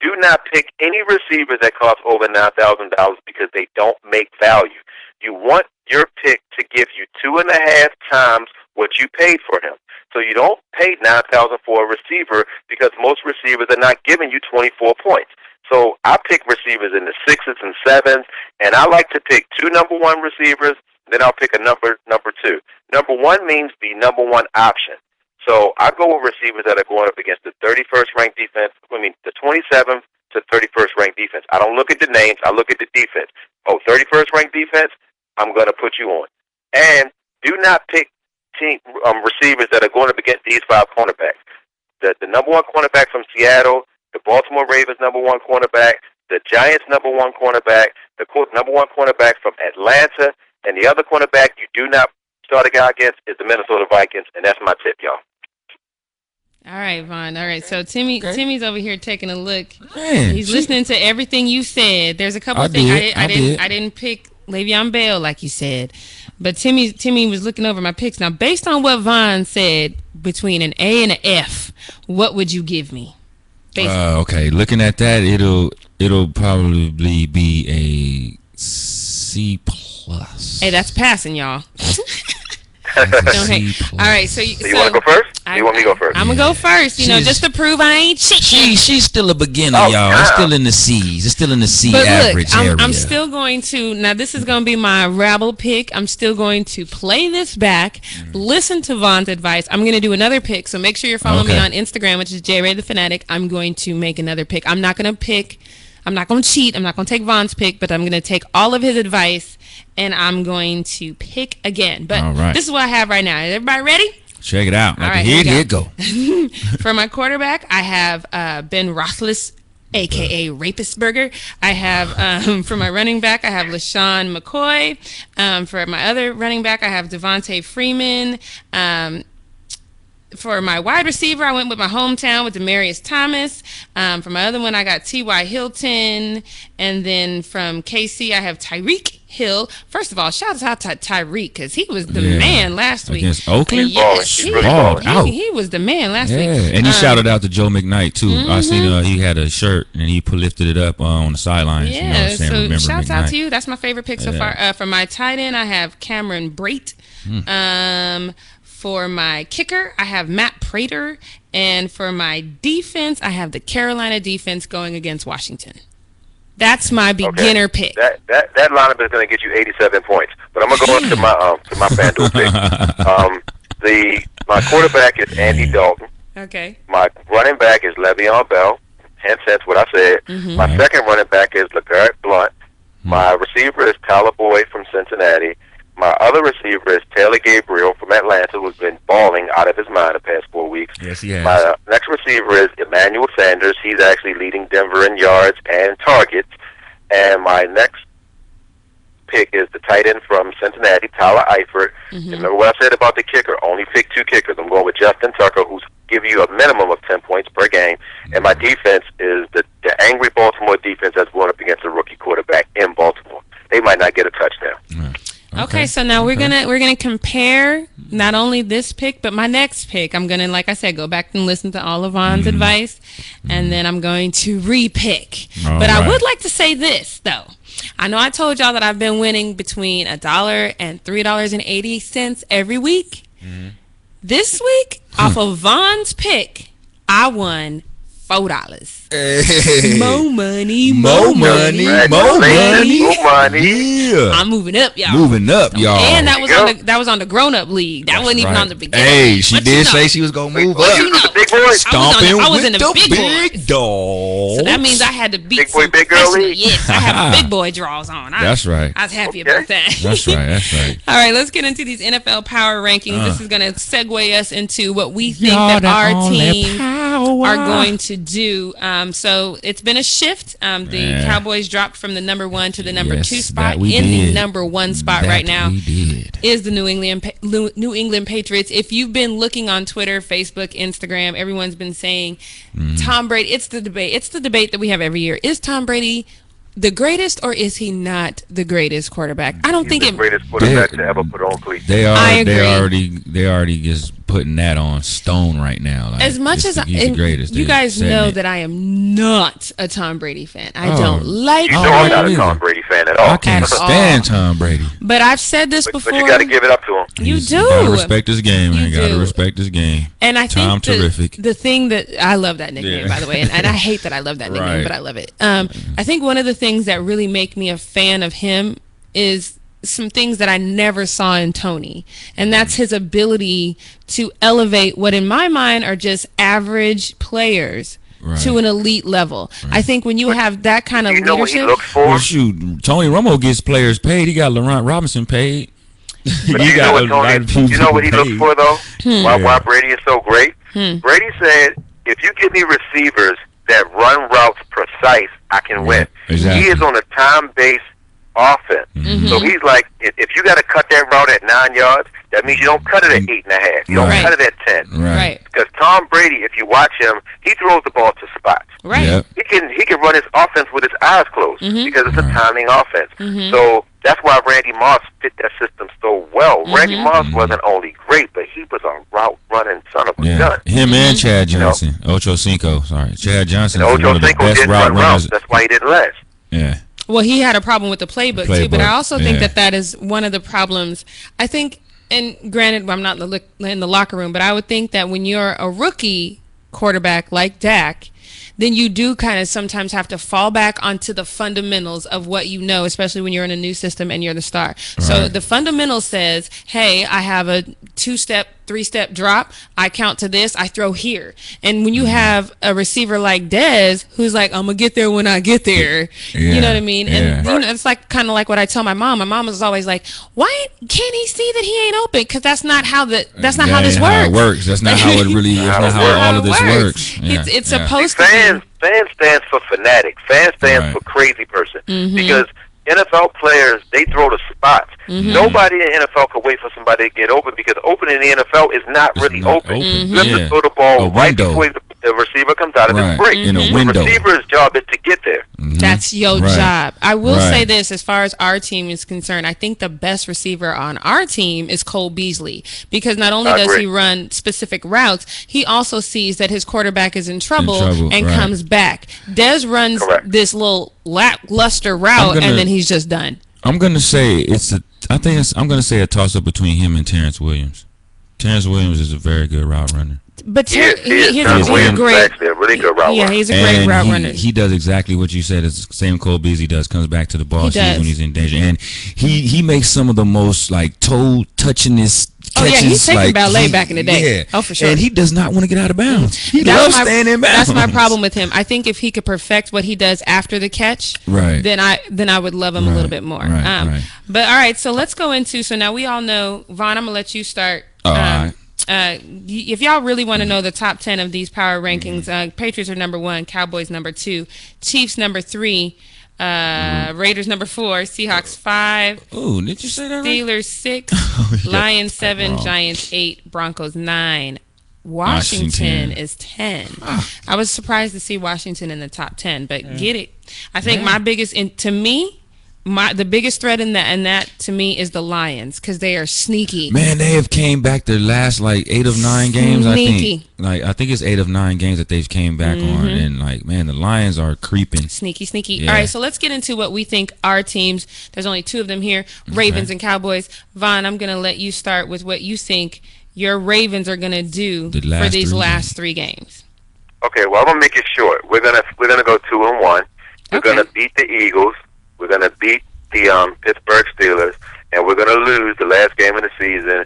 do not pick any receivers that cost over nine thousand dollars because they don't make value. You want your pick to give you two and a half times what you paid for him. So you don't pay nine thousand for a receiver because most receivers are not giving you twenty four points. So I pick receivers in the sixes and sevens, and I like to pick two number one receivers. Then I'll pick a number number two. Number one means the number one option. So I go with receivers that are going up against the 31st ranked defense. I mean the 27th to 31st ranked defense. I don't look at the names. I look at the defense. Oh, 31st ranked defense. I'm going to put you on. And do not pick team um, receivers that are going up against these five cornerbacks. The the number one cornerback from Seattle, the Baltimore Ravens number one cornerback, the Giants number one cornerback, the number one cornerback from Atlanta, and the other cornerback you do not start a guy against is the Minnesota Vikings, and that's my tip, y'all. All right, Vaughn. All right. So Timmy, Okay. Timmy's over here taking a look. Man, He's she- listening to everything you said. There's a couple I of things I, did, did, I, I didn't. did. I didn't pick Le'Veon Bell like you said, but Timmy, Timmy was looking over my picks. Now, based on what Vaughn said, between an A and an F, what would you give me? Uh, okay, looking at that, it'll it'll probably be a C plus. hey, that's passing, y'all. That's a Don't hate. C All plus. right. So you, So you want to go first? Or you want me to go first? I'm gonna go first. You know, just to prove I ain't shit. She she's still a beginner, Oh, y'all. It's still in the C's. It's still in the C But average look, I'm, area. I'm still going to now. This is going to be my rabble pick. I'm still going to play this back, mm. listen to Vaughn's advice. I'm going to do another pick. So make sure you're following me on Instagram, which is JRay the Fanatic. I'm going to make another pick. I'm not going to pick. I'm not going to cheat. I'm not going to take Vaughn's pick, but I'm going to take all of his advice and I'm going to pick again. But right. this is what I have right now. Is everybody ready? Check it out. Like All right, here hit go. For my quarterback, I have uh, Ben Roethlis, aka Rapist Burger. I have um, for my running back, I have LeSean McCoy. Um, for my other running back, I have Devonta Freeman. Um, for my wide receiver, I went with my hometown with Demaryius Thomas. Um, for my other one, I got T.Y. Hilton. And then from KC, I have Tyreek Hill. First of all, shout out to Tyreek because he was the Yeah. man last week. Against Oakland? Yes, Balling. he, Really he- Out. he was the man last Yeah, week. and he Um, shouted out to Joe McKnight too. I seen uh, he had a shirt and he lifted it up uh, on the sidelines. you know what Yeah, I'm saying? so Remember shouts out to you. That's my favorite pick so Yeah. far. Uh, for my tight end, I have Cameron Brate. Hmm. Um, for my kicker, I have Matt Prater, and for my defense, I have the Carolina defense going against Washington. That's my beginner pick. That that that lineup is going to get you 87 points. But I'm going to go into my um to my FanDuel pick. Um, the my quarterback is Andy Dalton. Okay. My running back is Le'Veon Bell. Hence, that's what I said. Mm-hmm. My second running back is LeGarrette Blount. My receiver is Tyler Boyd from Cincinnati. My other receiver is Taylor Gabriel from Atlanta, who's been balling out of his mind the past four weeks. Yes, he has. My uh, next receiver is Emmanuel Sanders. He's actually leading Denver in yards and targets. And my next pick is the tight end from Cincinnati, Tyler Eifert. Remember what I said about the kicker? Only pick two kickers. I'm going with Justin Tucker, who's give you a minimum of 10 points per game. And my defense is the, the angry Baltimore defense that's going up against a rookie quarterback in Baltimore. They might not get a touchdown. Okay, so now we're gonna we're gonna compare not only this pick but my next pick. I'm gonna, like I said, go back and listen to all of Vaughn's mm-hmm. advice, and then I'm going to re-pick. All but I would like to say this though. I know I told y'all that I've been winning between a dollar and three dollars and eighty cents every week. Mm-hmm. This week, off of Vaughn's pick, I won four dollars. Hey. More money, More money, more money. More money. Yeah. I'm moving up, y'all. Moving up, y'all. And that was There you on the that was on the grown up league. That wasn't even Right. on the beginning. Hey, she But did you know, say she was gonna move up. you was the big boy? Stomping I was with in the the big big, boys. dogs. So that means I had to beat Big boy, some big girl league? Yes, I have big boy draws on. I, That's right. I was happy Okay. about that. That's right. That's right. All right, let's get into these NFL power rankings. this Uh. is going to segue us into what we think Y'all that our team power. are going to do. Um, so it's been a shift. Um, the Yeah. Cowboys dropped from the number one to the number Yes, two spot. we In the number one spot That right now we did. is the New England Pa- New England Patriots. If you've been looking on Twitter, Facebook, Instagram, everyone's been saying Mm-hmm. Tom Brady. It's the debate. It's the debate that we have every year. Is Tom Brady the greatest or is he not the greatest quarterback? I don't He's think the it. greatest quarterback They- to ever put on cleats. They are. I They already. They already just putting that on stone right now. Like, As much as the, I, he's the greatest. you guys know it. that I am not a Tom Brady fan. I Oh. don't like You Oh, know him, I'm not a? Tom Brady fan at all. I can't At all. stand Tom Brady. but I've said this but, before. but you got to give it up to him. You He's- do. gotta respect his game, man. You gotta respect his game. And I Tom think the, terrific. the thing that I love that nickname, Yeah. by the way, and, and I hate that I love that nickname, Right. but I love it. Um, I think one of the things that really make me a fan of him is some things that I never saw in Tony, and that's his ability to elevate what, in my mind, are just average players Right. to an elite level. I think when you have that kind of You know what he leadership, looks for? Well, shoot, Tony Romo gets players paid. He got Laurent Robinson paid. But you got know what a lot Tony? You know what he people looks for though? Hmm. Why, Yeah. why Brady is so great? Brady said, "If you give me receivers that run routes precise, I can win." exactly. He is on a time-based offense, Mm-hmm. so he's like, if, if you got to cut that route at nine yards, that means you don't cut it at eight and a half. You don't Right. cut it at ten. Right. right, Because Tom Brady, if you watch him, he throws the ball to spots. right, Yep. He can he can run his offense with his eyes closed Mm-hmm. because it's a timing offense. So that's why Randy Moss fit that system so well. Randy Mm-hmm. Moss wasn't only great, but he was a route running son of a Yeah, gun. him and Chad know? Johnson, Ocho Cinco. Sorry, Chad Johnson And Ocho one of the Cinco best didn't route run routes. runners. That's why he didn't last. Yeah, Well, he had a problem with the playbook, too, but I Playbook, also think that that is one of the problems. I think, and granted, I'm not in the, look- in the locker room, but I would think that when you're a rookie quarterback like Dak, then you do kind of sometimes have to fall back onto the fundamentals of what you know, especially when you're in a new system and you're the star. So the fundamental says, hey, I have a two step, three step drop. I count to this. I throw here. And when you have a receiver like Dez, who's like, I'm going to get there when I get there. You know what I mean? And yeah. you know, it's like kind of like what I tell my mom. My mom is always like, "Why can't he see that he ain't open? Because that's not how the that's not That how this works. How it works. That's not how it really. That's How not it how all of this works. works. Yeah, It's it's yeah. supposed to Fans be. fans stands for fanatic. Fan stands Right. for crazy person. Mm-hmm. Because NFL players they throw the spots. Mm-hmm. Nobody in the NFL can wait for somebody to get open because open in the NFL is not really not open. open. Mm-hmm. You have Yeah. to throw the ball right before the, the receiver comes out of Right. his break. In a The window. receiver's job is to get there. Mm-hmm. That's your Right. job. I will Right. say this as far as our team is concerned, I think the best receiver on our team is Cole Beasley because not only I does agree. he run specific routes, he also sees that his quarterback is in trouble, trouble, and right. comes back. Dez runs Correct. this little lackluster route gonna- and then he's just done. I'm gonna say it's a. I think it's, I'm gonna say a toss up between him and Terrance Williams. Terrance Williams is a very good route runner. But He Ter- is, he is. he's, Terrance he's a great actually a really good route yeah, runner. he's a great and route he, runner. he does exactly what you said. It's the same Cole Beasley does. Comes back to the ball, He sees when he's in danger, and he he makes some of the most like toe touchingest Oh, yeah, he's taking like, ballet he- back in the day. Yeah. Oh, for sure. And he does not want to get out of bounds. He That's loves my, staying in bounds. that's my problem with him. I think if he could perfect what he does after the catch, Right. then I then I would love him a little bit more. right, um, right. But all right, so let's go into. So now we all know, Vaughn. I'm gonna let you start. All um, right. Uh, if y'all really want to know the top 10 of these power rankings, uh, Patriots are number one, Cowboys number two, Chiefs number three, uh, Mm-hmm. Raiders number four, Seahawks five, Oh, did you say that? Right? Steelers six, Oh, yeah. Lions seven, Giants eight, Broncos nine. Washington, Washington. is 10. I was surprised to see Washington in the top 10, but get it. I think my biggest, in, to me, my the biggest threat in that and that to me is the Lions because they are sneaky. Man, they have came back their last like eight of nine games. I think, like I think it's eight of nine games that they've came back on, Mm-hmm. and like man, the Lions are creeping. Sneaky, sneaky. Yeah. All right, so let's get into what we think our teams. There's only two of them here: Ravens and Cowboys. Vaughn, I'm gonna let you start with what you think your Ravens are gonna do The for these three last games. three games. Okay, well I'm gonna make it short. We're gonna we're gonna go two and one. We're Okay. gonna beat the Eagles. We're gonna beat the um, Pittsburgh Steelers, and we're gonna lose the last game of the season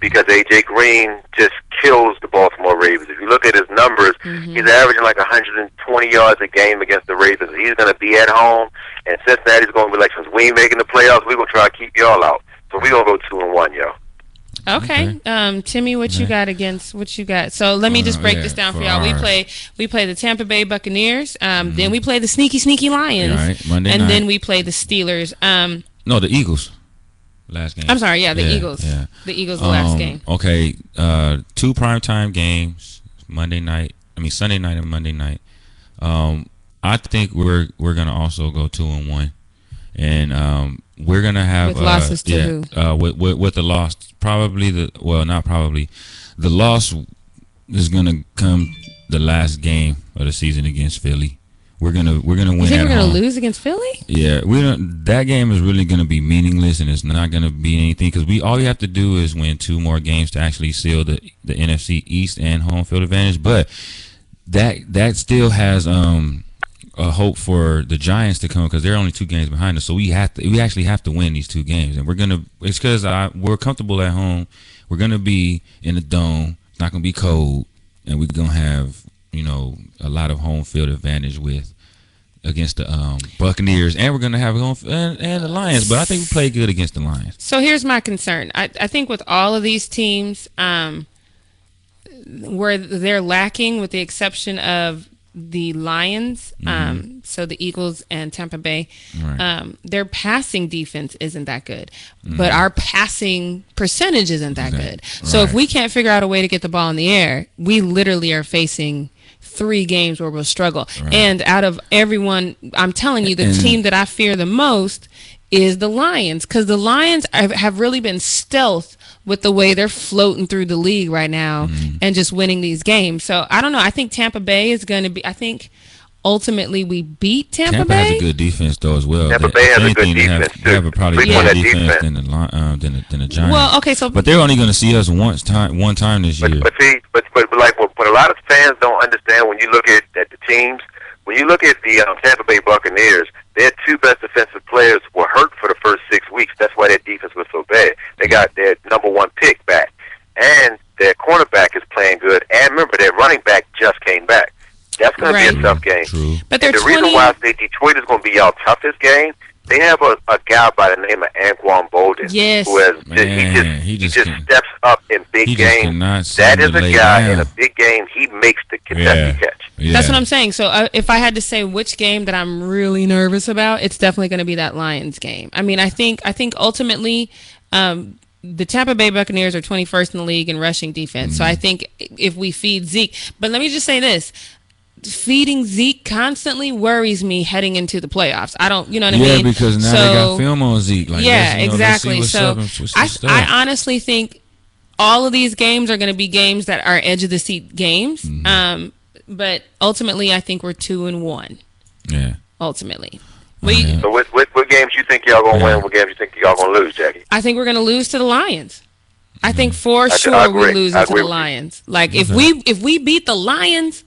because AJ Green just kills the Baltimore Ravens. If you look at his numbers, he's averaging like 120 yards a game against the Ravens. He's gonna be at home, and Cincinnati's gonna be like, since we ain't making the playoffs, we're gonna try to keep y'all out. So we're gonna go two and one, yo. Okay. Um, Timmy, what you got against what you got? So let me just Uh, break yeah, this down for for y'all. We play we play the Tampa Bay Buccaneers. Um, then we play the sneaky sneaky Lions. Yeah, right. Monday and night. then we play the Steelers. Um, No, the Eagles. Last game. I'm sorry, yeah, the Yeah, Eagles. yeah. The Eagles the last Um, game. Okay, uh, two primetime games, Monday night. I mean Sunday night and Monday night. Um, I think we're we're gonna also go two and one, and um, we're gonna have With uh, losses to yeah? Uh, with, with with the loss, probably the well, not probably, the loss is gonna come the last game of the season against Philly. We're gonna we're gonna win You think we're gonna lose against Philly? Yeah, we don't. That game is really going to be meaningless, and it's not going to be anything because we all we have to do is win two more games to actually seal the the NFC East and home field advantage. But that that still has um a hope for the Giants to come because they're only two games behind us. So we have to we actually have to win these two games, and we're gonna. It's because we're comfortable at home. We're gonna be in the dome. It's not gonna be cold, and we're gonna have you know a lot of home field advantage with against the um, Buccaneers, and we're gonna have home and, and the Lions. But I think we play good against the Lions. So here's my concern. I, I think with all of these teams, um, where they're lacking, with the exception of the Lions, um, so the Eagles and Tampa Bay, Right. um, their passing defense isn't that good, but our passing percentage isn't that Right. good. So if we can't figure out a way to get the ball in the air, we literally are facing three games where we'll struggle. And out of everyone, I'm telling you, the And- team that I fear the most is the Lions because the Lions have, have really been stealth with the way they're floating through the league right now Mm-hmm. and just winning these games. So I don't know. I think Tampa Bay is going to be. I think ultimately we beat Tampa, Tampa Bay. has a good defense though as well. Tampa They- Bay if has a good anything, they have, defense, They have a probably Sleep better defense, defense. than the Li- uh, than the, than the Giants. well, okay, so but they're only going to see us once time one time this year. But, but see, but, but but like what, what a lot of fans don't understand when you look at, at the teams, when you look at the um, Tampa Bay Buccaneers, their two best defensive players were hurt for the first six weeks. That's why their defense was so bad. They got their number one pick back, and their cornerback is playing good. And remember, their running back just came back. That's going to be a tough game. True. but they're And the 20. reason why I say Detroit is going to be y'all toughest game, they have a, a guy by the name of Anquan Boldin. Yes. Who has Man, he just he he just just, can- steps up in big he games. cannot seem That to is a lay guy in a big game. He makes the contested catch. Yeah. That's what I'm saying. So uh, if I had to say which game that I'm really nervous about, it's definitely going to be that Lions game. I mean, I think I think ultimately um, the Tampa Bay Buccaneers are 21st in the league in rushing defense. So I think if we feed Zeke, but let me just say this. Feeding Zeke constantly worries me heading into the playoffs. I don't, you know what I mean? Yeah, mean? because now they got film on Zeke. Like, yeah, you know, exactly. So up and what's I. I honestly think all of these games are going to be games that are edge of the seat games. Mm-hmm. Um, but ultimately, I think we're two and one. yeah. Ultimately, we. yeah. So what, what what games you think y'all gonna Yeah. win? What games you think y'all gonna lose, Jackie? I think we're going to lose to the Lions. I think Mm-hmm. for I- I sure we're losing to the. Lions. Like if we if we beat the Lions,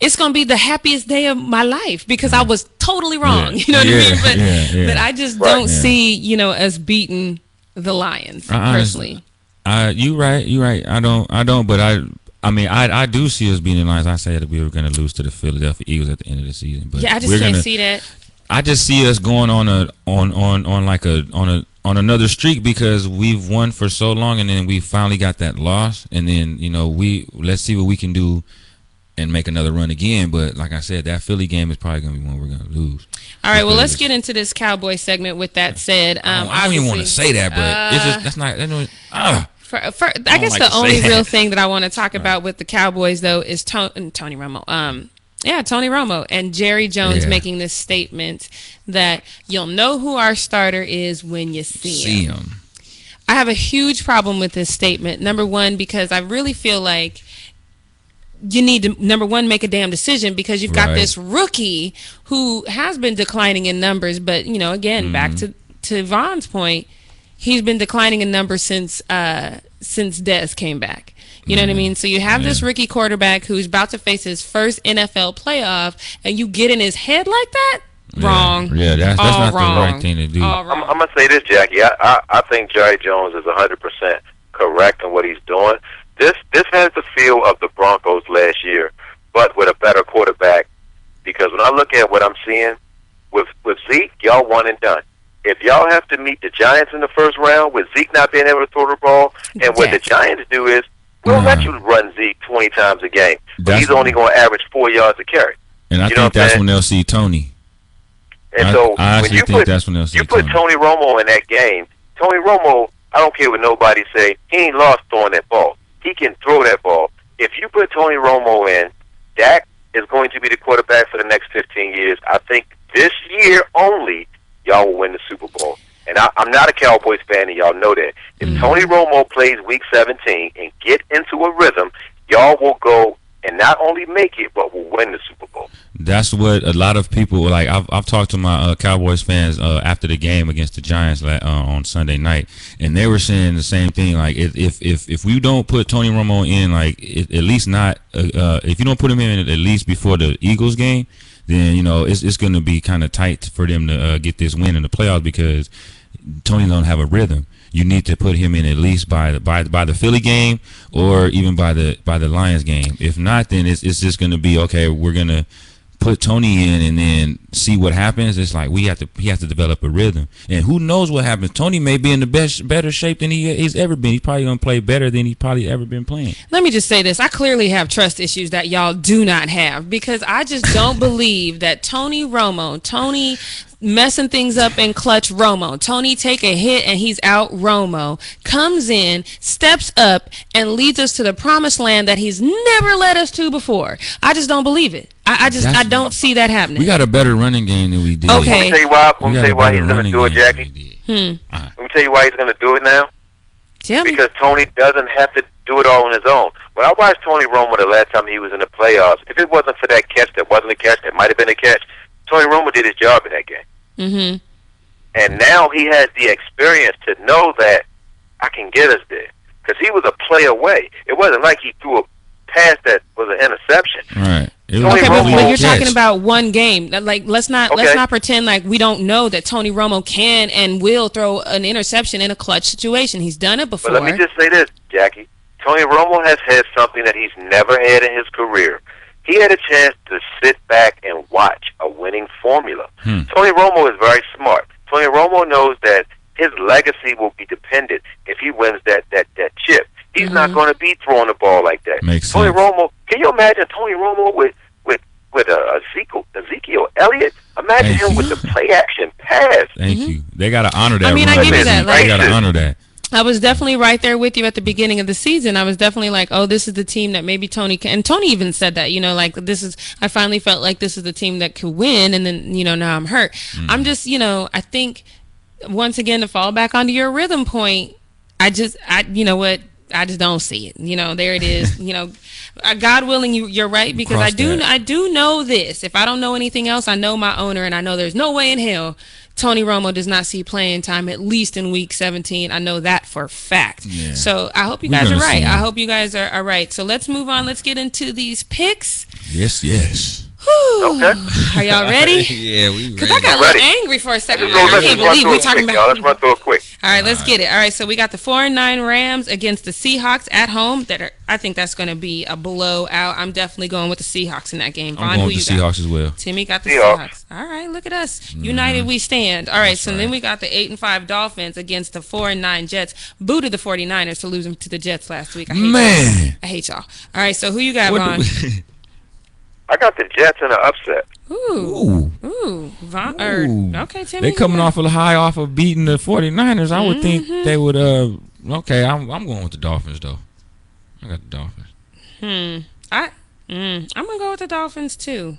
it's going to be the happiest day of my life because I was totally wrong. Yeah. You know what Yeah, I mean? But yeah, yeah. but I just Right. don't Yeah. see you know us beating the Lions I honest- personally. I you right, you right. I don't, I don't, but I, I mean, I, I do see us beating in lines. I said that we were going to lose to the Philadelphia Eagles at the end of the season, but Yeah, I just we're can't gonna, see that. I just see us going on a on on on like a on a on another streak because we've won for so long, and then we finally got that loss, and then you know we let's see what we can do and make another run again. But like I said, that Philly game is probably going to be one we're going to lose. All right, well, let's get into this Cowboy segment. With that said, um, I don't even want to say that, but it's Uh, just that's not. That don't, ah. For, for, I, don't guess like the only that. real thing that I want to talk about with the Cowboys, though, is Tony, Tony Romo. Um, yeah, Tony Romo and Jerry Jones Yeah. making this statement that you'll know who our starter is when you see, see him. him. I have a huge problem with this statement. Number one, because I really feel like you need to number one make a damn decision because you've got Right. this rookie who has been declining in numbers, but you know, again, back Mm-hmm. to to Vaughn's point, he's been declining in numbers since uh since Dez came back. You know what I mean? So you have this rookie quarterback who's about to face his first NFL playoff, and you get in his head like that? Yeah. Wrong. Yeah, that's- that's All not the wrong. right thing to do. I'm. I'm gonna say this, Jackie. I, I I think Jerry Jones is 100 percent correct in what he's doing. This this has the feel of the Broncos last year, but with a better quarterback. Because when I look at what I'm seeing with with Zeke, y'all one and done. If y'all have to meet the Giants in the first round with Zeke not being able to throw the ball, and what the Giants do is we'll Uh-huh. let you run Zeke 20 times a game, but That's- he's only going to average four yards a carry. And I You think that's when they'll see Tony. And I- so I when you put when you put Tony. Tony Romo in that game, Tony Romo, I don't care what nobody say, he ain't lost throwing that ball. He can throw that ball. If you put Tony Romo in, Dak is going to be the quarterback for the next 15 years. I think this year only, y'all will win the Super Bowl. And I, I'm not a Cowboys fan, and y'all know that. If mm. Tony Romo plays Week 17 and get into a rhythm, y'all will go and not only make it, but will win the Super Bowl. That's what a lot of people like. I've I've talked to my uh, Cowboys fans uh, after the game against the Giants uh, on Sunday night, and they were saying the same thing. Like if if if, if we don't put Tony Romo in, like at least not uh, uh, if you don't put him in at least before the Eagles game, then you know it's it's going to be kind of tight for them to uh, get this win in the playoffs because Tony don't have a rhythm. You need to put him in at least by the by, by the Philly game or even by the by the Lions game. If not, then it's it's just going to be okay. We're gonna put Tony in and then see what happens. It's like we have to he has to develop a rhythm, and who knows what happens. Tony may be in the best better shape than he he's ever been. He's probably gonna play better than he's probably ever been playing. Let me just say this. I clearly have trust issues that y'all do not have because I just don't believe that Tony Romo, Tony messing things up in clutch Romo, Tony take a hit and he's out Romo, comes in, steps up, and leads us to the promised land that he's never led us to before. I just don't believe it. I, I just That's- I don't see that happening. We got a better running game than we did. Okay. Let me tell you why. We hmm. Let me tell you why he's going to do it, Jackie. we did. Let me tell you why he's going to do it now. Tell me. Because Tony doesn't have to do it all on his own. When I watched Tony Romo the last time he was in the playoffs, if it wasn't for that catch, that wasn't a catch, that might have been a catch. Tony Romo did his job in that game, Mm-hmm. and now he has the experience to know that I can get us there. Because he was a play away. It wasn't like he threw a pass that was an interception. Right. It Tony Okay, but, Romo- but you're catch. talking about one game. Like, let's not let's not pretend like we don't know that Tony Romo can and will throw an interception in a clutch situation. He's done it before. But let me just say this, Jackie. Tony Romo has had something that he's never had in his career. He had a chance to sit back and watch a winning formula. Hmm. Tony Romo is very smart. Tony Romo knows that his legacy will be dependent if he wins that that that chip. He's not going to be throwing the ball like that. Makes Tony sense. Romo. Can you imagine Tony Romo with with with uh, Ezekiel Ezekiel Elliott? Imagine Thank him you. with the play action pass. Thank you. They got to honor that. I mean, I give you that, They got to honor that. I was definitely right there with you at the beginning of the season. I was definitely like, oh, this is the team that maybe Tony can. And Tony even said that, you know, like this is. I finally felt like this is the team that could win, and then you know now I'm hurt. I'm just, you know, I think once again to fall back onto your rhythm point. I just, I, you know what. I just don't see it. You know, there it is. You know, uh, God willing, you you're right because I do that. I do know this. If I don't know anything else, I know my owner, and I know there's no way in hell Tony Romo does not see playing time at least in Week 17. I know that for a fact. Yeah. So I hope you guys are right. I hope you guys are, are right. So let's move on. Let's get into these picks. Yes, yes. Whew. Okay. Are y'all ready? yeah, we ready. Because I got a Ready. little angry for a second. Let's, go, I can't believe we're it talking quick, y'all. Let's about. run through it quick. All right, let's get it. All right, so we got the four and nine Rams against the Seahawks at home. That are, I think that's going to be a blowout. I'm definitely going with the Seahawks in that game. Vaughn, I'm who going with the you got? Seahawks as well. Timmy got the Seahawks. Seahawks. All right, look at us. United mm-hmm. we stand. All right, so then we got the 8 and 5 Dolphins against the 4 and 9 Jets. Booted the 49ers to lose them to the Jets last week. I hate Man. y'all. I hate y'all. All right, so who you got, What Vaughn? do I got the Jets in an upset. Ooh. Ooh. Ooh. Vaughn. Ooh. Or, okay, Timmy. They coming off of the high off of beating the 49ers. I would Mm-hmm. think they would uh okay, I'm I'm going with the Dolphins though. I got the Dolphins. Hmm. I mm, I'm gonna go with the Dolphins too.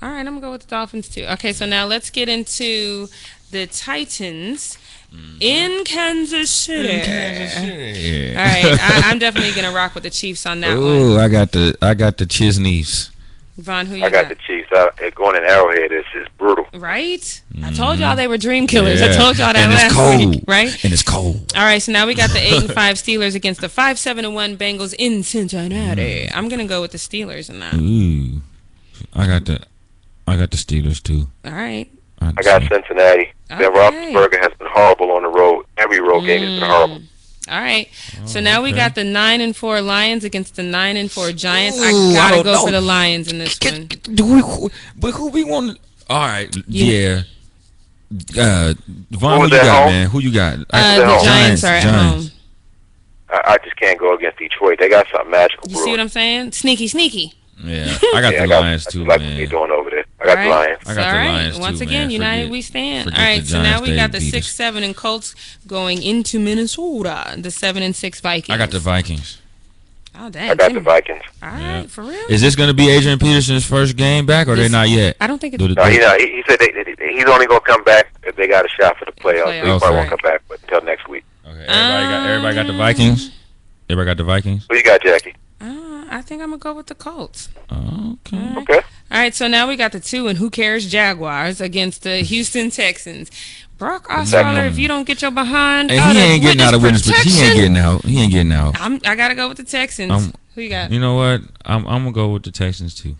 All right, I'm gonna go with the Dolphins too. Okay, so now let's get into the Titans in Kansas City. Yeah. All right, I, I'm definitely gonna rock with the Chiefs on that one. Ooh, I got the I got the Chisneys. Vaughn, who you I got got? the Chiefs. I, going in Arrowhead is just brutal. Right? I told y'all they were dream killers. I told y'all that and last it's cold. week, right? And it's cold. All right, so now we got the eight and five Steelers against the five seven and one Bengals in Cincinnati. Mm. I'm gonna go with the Steelers in that. Ooh, I got the, I got the Steelers too. All right. I got Cincinnati. Ben Okay. Roethlisberger has been horrible on the road. Every road game has been horrible. All right. So Oh, now we got the nine and four Lions against the nine and four Giants. Ooh, I I gotta don't go know. for the Lions in this Get- one. get- do we, but who we want? All right, yeah. Uh, Vaughn, Who who you got, home? man? Who you got? Uh, at the home. Giants are at Giants. home. I, I just can't go against Detroit. They got something magical. You see what I'm saying? Sneaky, sneaky. Yeah, I got Yeah, the I Lions I too, like what man. they're doing over there. I got All the right. Lions. I got All the right. Lions, Once too, again, man. United Forget- we stand. All right. So now we got the six us. seven and Colts going into Minnesota. The seven and six Vikings. I got the Vikings. Oh dang. I got the Vikings. All right, Yeah. for real. Is this going to be Adrian Peterson's first game back, or they This- not yet? I don't think it's. Do the- No, he, uh, he, he said they, they, he's only going to come back if they got a shot for the playoffs. So he Playoffs, probably won't come back but until next week. Okay, everybody got everybody got the Vikings. Everybody got the Vikings. Who you got, Jackie? Uh, I think I'm gonna go with the Colts. Okay. Okay. All right, so now we got the two and who cares Jaguars against the Houston Texans. Brock Osweiler, if you don't get your behind, And out he of ain't getting out of witness, but he ain't getting out. He ain't getting out. I'm, I gotta go with the Texans. Um, who you got? You know what? I'm I'm gonna go with the Texans too.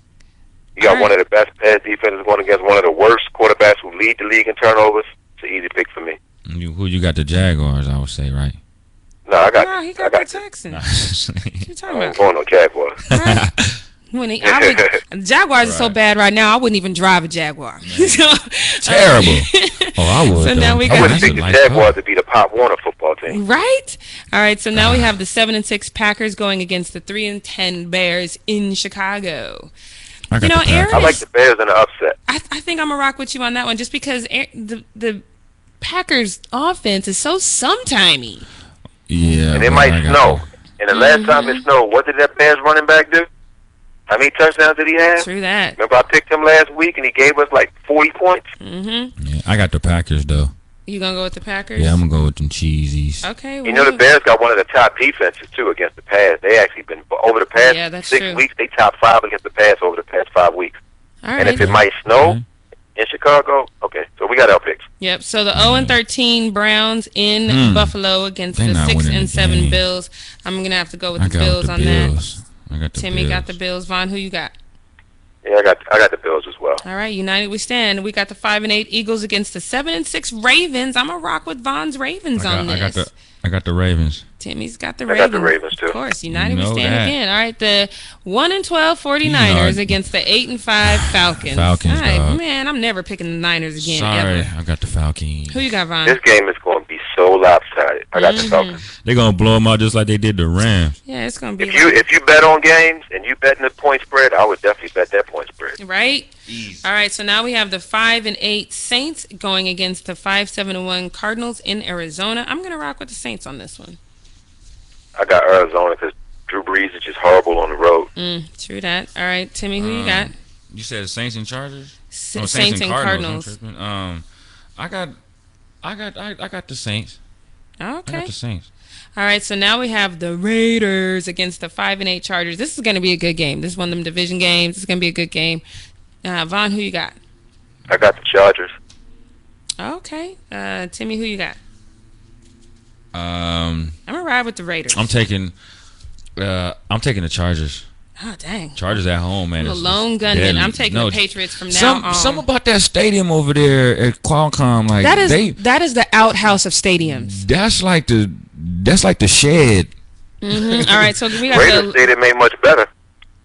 You got All one of the best pass defenses going against one of the worst quarterbacks who lead the league in turnovers. It's an easy pick for me. You, who you got? The Jaguars, I would say, right? No, I got. No, he I got got. the Texans. What you I talking about? going no Jaguars. Right. When he, I would, Jaguars are so bad right now. I wouldn't even drive a Jaguar. So- Terrible. Oh, I would. So now though. we I got- wouldn't That's think the nice Jaguars car. to be the Pop Warner football team. Right. All right. So now we have the seven and six Packers going against the three and ten Bears in Chicago. I You know, the Packers. Aaron I like the Bears in the upset. I, I think I'm gonna rock with you on that one, just because Aaron- the the Packers offense is so sometimey. Yeah, And it might I got snow. And the last time Mm-hmm. it snowed, what did that Bears running back do? How many touchdowns did he have? True that. Remember, I picked him last week, and he gave us like 40 points. Mm-hmm. Yeah, I got the Packers though. You gonna go with the Packers? Yeah, I'm gonna go with them cheesies. Okay. You know, the Bears got one of the top defenses, too, against the pass. They actually been, over the past Yeah, six true. weeks, they top five against the pass over the past five weeks. All And right. if it might snow Okay. In Chicago, okay, so we got our picks. Yep. So the 0 and 13 Browns in Hmm. Buffalo against They the 6 and 7. Bills. I'm gonna have to go with I the Bills the on that. Bills. I got the Timmy Bills. got the Bills. Vaughn, who you got? Yeah, I got I got the Bills as well. All right, United we stand. We got the five and eight Eagles against the seven and six Ravens. I'm gonna rock with Vaughn's Ravens got, on I got this. the I got the Ravens. Timmy's got the I Ravens. got the Ravens, too. Of course, United You we know stand that. again. All right, the one and 12 49ers You know- against the eight and five Falcons. Falcons, All right, dog. man, I'm never picking the Niners again Sorry, ever. I got the Falcons. Who you got, Vaughn? This game is going to be so lopsided. I got the Falcons. They're gonna blow them out just like they did the Rams. Yeah, it's gonna be If you if you bet on games and you betting the point spread, I would definitely bet that point spread. right. All right, so now we have the five and eight Saints going against the five seven and one Cardinals in Arizona. I'm gonna rock with the Saints on this one. I got Arizona because Drew Brees is just horrible on the road. Mm, true that. All right, Timmy, who you got? You said Saints and Chargers. S- Oh, Saints, and I'm Cardinals. Um, I got, I got, I, I got the Saints. I Okay. got the Saints. All right, so now we have the Raiders against the five and eight Chargers. This is going to be a good game. This is one of them division games. This is going to be a good game. Uh, Vaughn, who you got? I got the Chargers. Okay. Uh, Timmy, who you got? Um, I'm gonna ride with the Raiders. I'm taking, uh, I'm taking the Chargers. Oh dang. Chargers at home, man. I'm a is- lone gunman. deadly. I'm taking No, the Patriots from now Some, on. some about that stadium over there at Qualcomm, like that is they, that is the outhouse of stadiums. that's like the, that's like the shed. Mhm. All right, so we got Raiders the. Stadium ain't much better.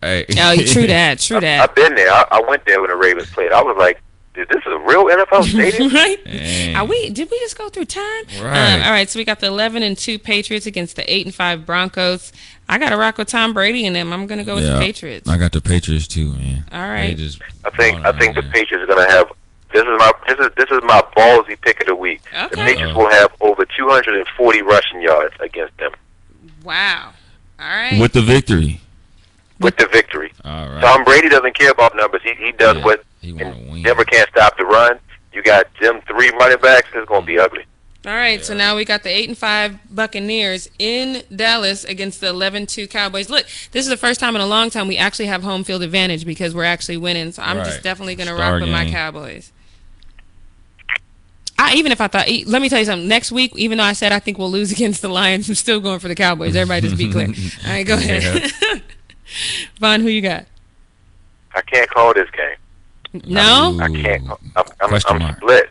Hey. Oh, true that. True that. I've been there. I, I went there when the Ravens played. I was like, is this is a real NFL stadium? right? Dang. Are we? Did we just go through time? Right. Um, all right. So we got the eleven and two Patriots against the eight and five Broncos. I got to rock with Tom Brady and them. I'm gonna go with the Patriots. I got the Patriots too, man. All They right. just I think I think the out, man. Patriots are gonna have. This is my this is this is my ballsy pick of the week. The Okay. Patriots will have over 240 rushing yards against them Wow. All right. with the victory. with the victory. All right. Tom Brady doesn't care about numbers. He he does Yeah, what he wanna and win. Denver can't stop the run. You got them three running backs. It's gonna be mm-hmm. ugly. All right, so now we got the eight and five Buccaneers in Dallas against the 11-2 Cowboys. Look, this is the first time in a long time we actually have home field advantage because we're actually winning. So I'm just definitely going to Star rock with my. Cowboys. I, even if I thought, e- let me tell you something. Next week, even though I said I think we'll lose against the Lions, I'm still going for the Cowboys. Everybody, just be clear. All right, go ahead. Vaughn, who you got? I can't call this game. No. I can't. Ooh. I'm, I'm, Question I'm mark. split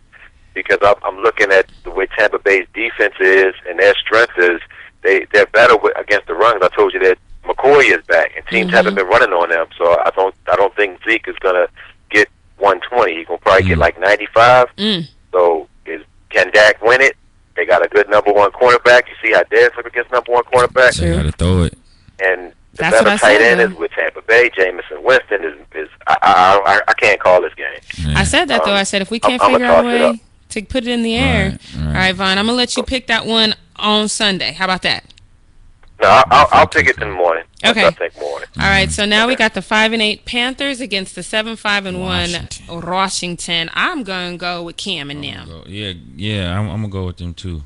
because I'm, I'm looking at the way Tampa Bay's defense is and their strength is. They they're better with, against the run. 'cause I told you that McCoy is back and teams Mhm. haven't been running on them. So I don't I don't think Zeke is gonna get 120. He's gonna probably get Mm. like 95. Mm. So is can Dak win it? They got a good number one cornerback. You see how Dez look against number one cornerback, They gotta throw it. and the That's what better I tight said, end man. is with Tampa Bay. Jamison Winston is is I I, I, I can't call this game. Yeah. I said that though. Um, I said if we can't I'ma figure out a it way to put it in the air. Right, All right. right, Vaughn, I'm gonna let you pick that one on Sunday. How about that? No, I'll, I'll, I'll pick it in the morning. Okay. I'll think morning. All right, so now we got the five and eight Panthers against the seven five and one Washington. Washington. I'm gonna go with Cam and them. Go- Yeah, yeah, I'm, I'm gonna go with them too.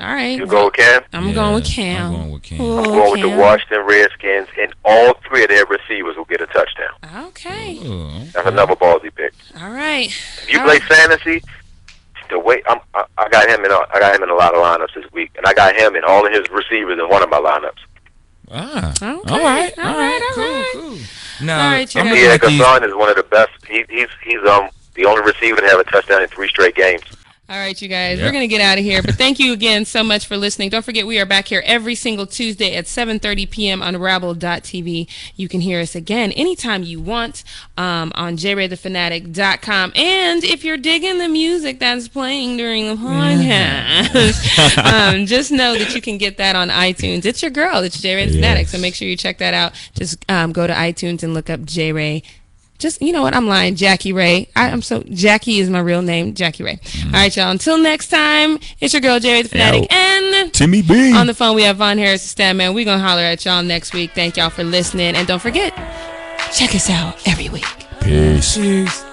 All right, You go with Cam. I'm Yeah, going with Cam. I'm going with Cam. Ooh, I'm going with the Washington Redskins, and all three of their receivers will get a touchdown. Okay, Ooh, That's another ballsy pick. all right. If you All play right. fantasy, the way I'm, I, I got him in, a, I got him in a lot of lineups this week, and I got him in all of his receivers in one of my lineups. Ah, Okay, all right, all all right, right, all cool, right. cool. Now, All right, I'm Chad. looking Pierre at these- Garcon is one of the best. He, he's he's um the only receiver to have a touchdown in three straight games. All right, you guys, Yep. we're going to get out of here. But thank you again so much for listening. Don't forget, we are back here every single Tuesday at 7.30 p.m. on Rabble.tv. You can hear us again anytime you want um, on jraythefanatic.com. And if you're digging the music that's playing during the podcast, um, just know that you can get that on iTunes. It's your girl. It's J Ray the Fanatic. So make sure you check that out. Just um, go to iTunes and look up J Ray just you know what I'm lying, Jackie Ray. I, I'm so Jackie is my real name, Jackie Ray. Mm-hmm. All right, y'all. Until next time, it's your girl J Ray the Fanatic, and Timmy B. on the phone we have Vaughn Harris, the stat man. We gonna holler at y'all next week. Thank y'all for listening, and don't forget, check us out every week. Peace. Cheers.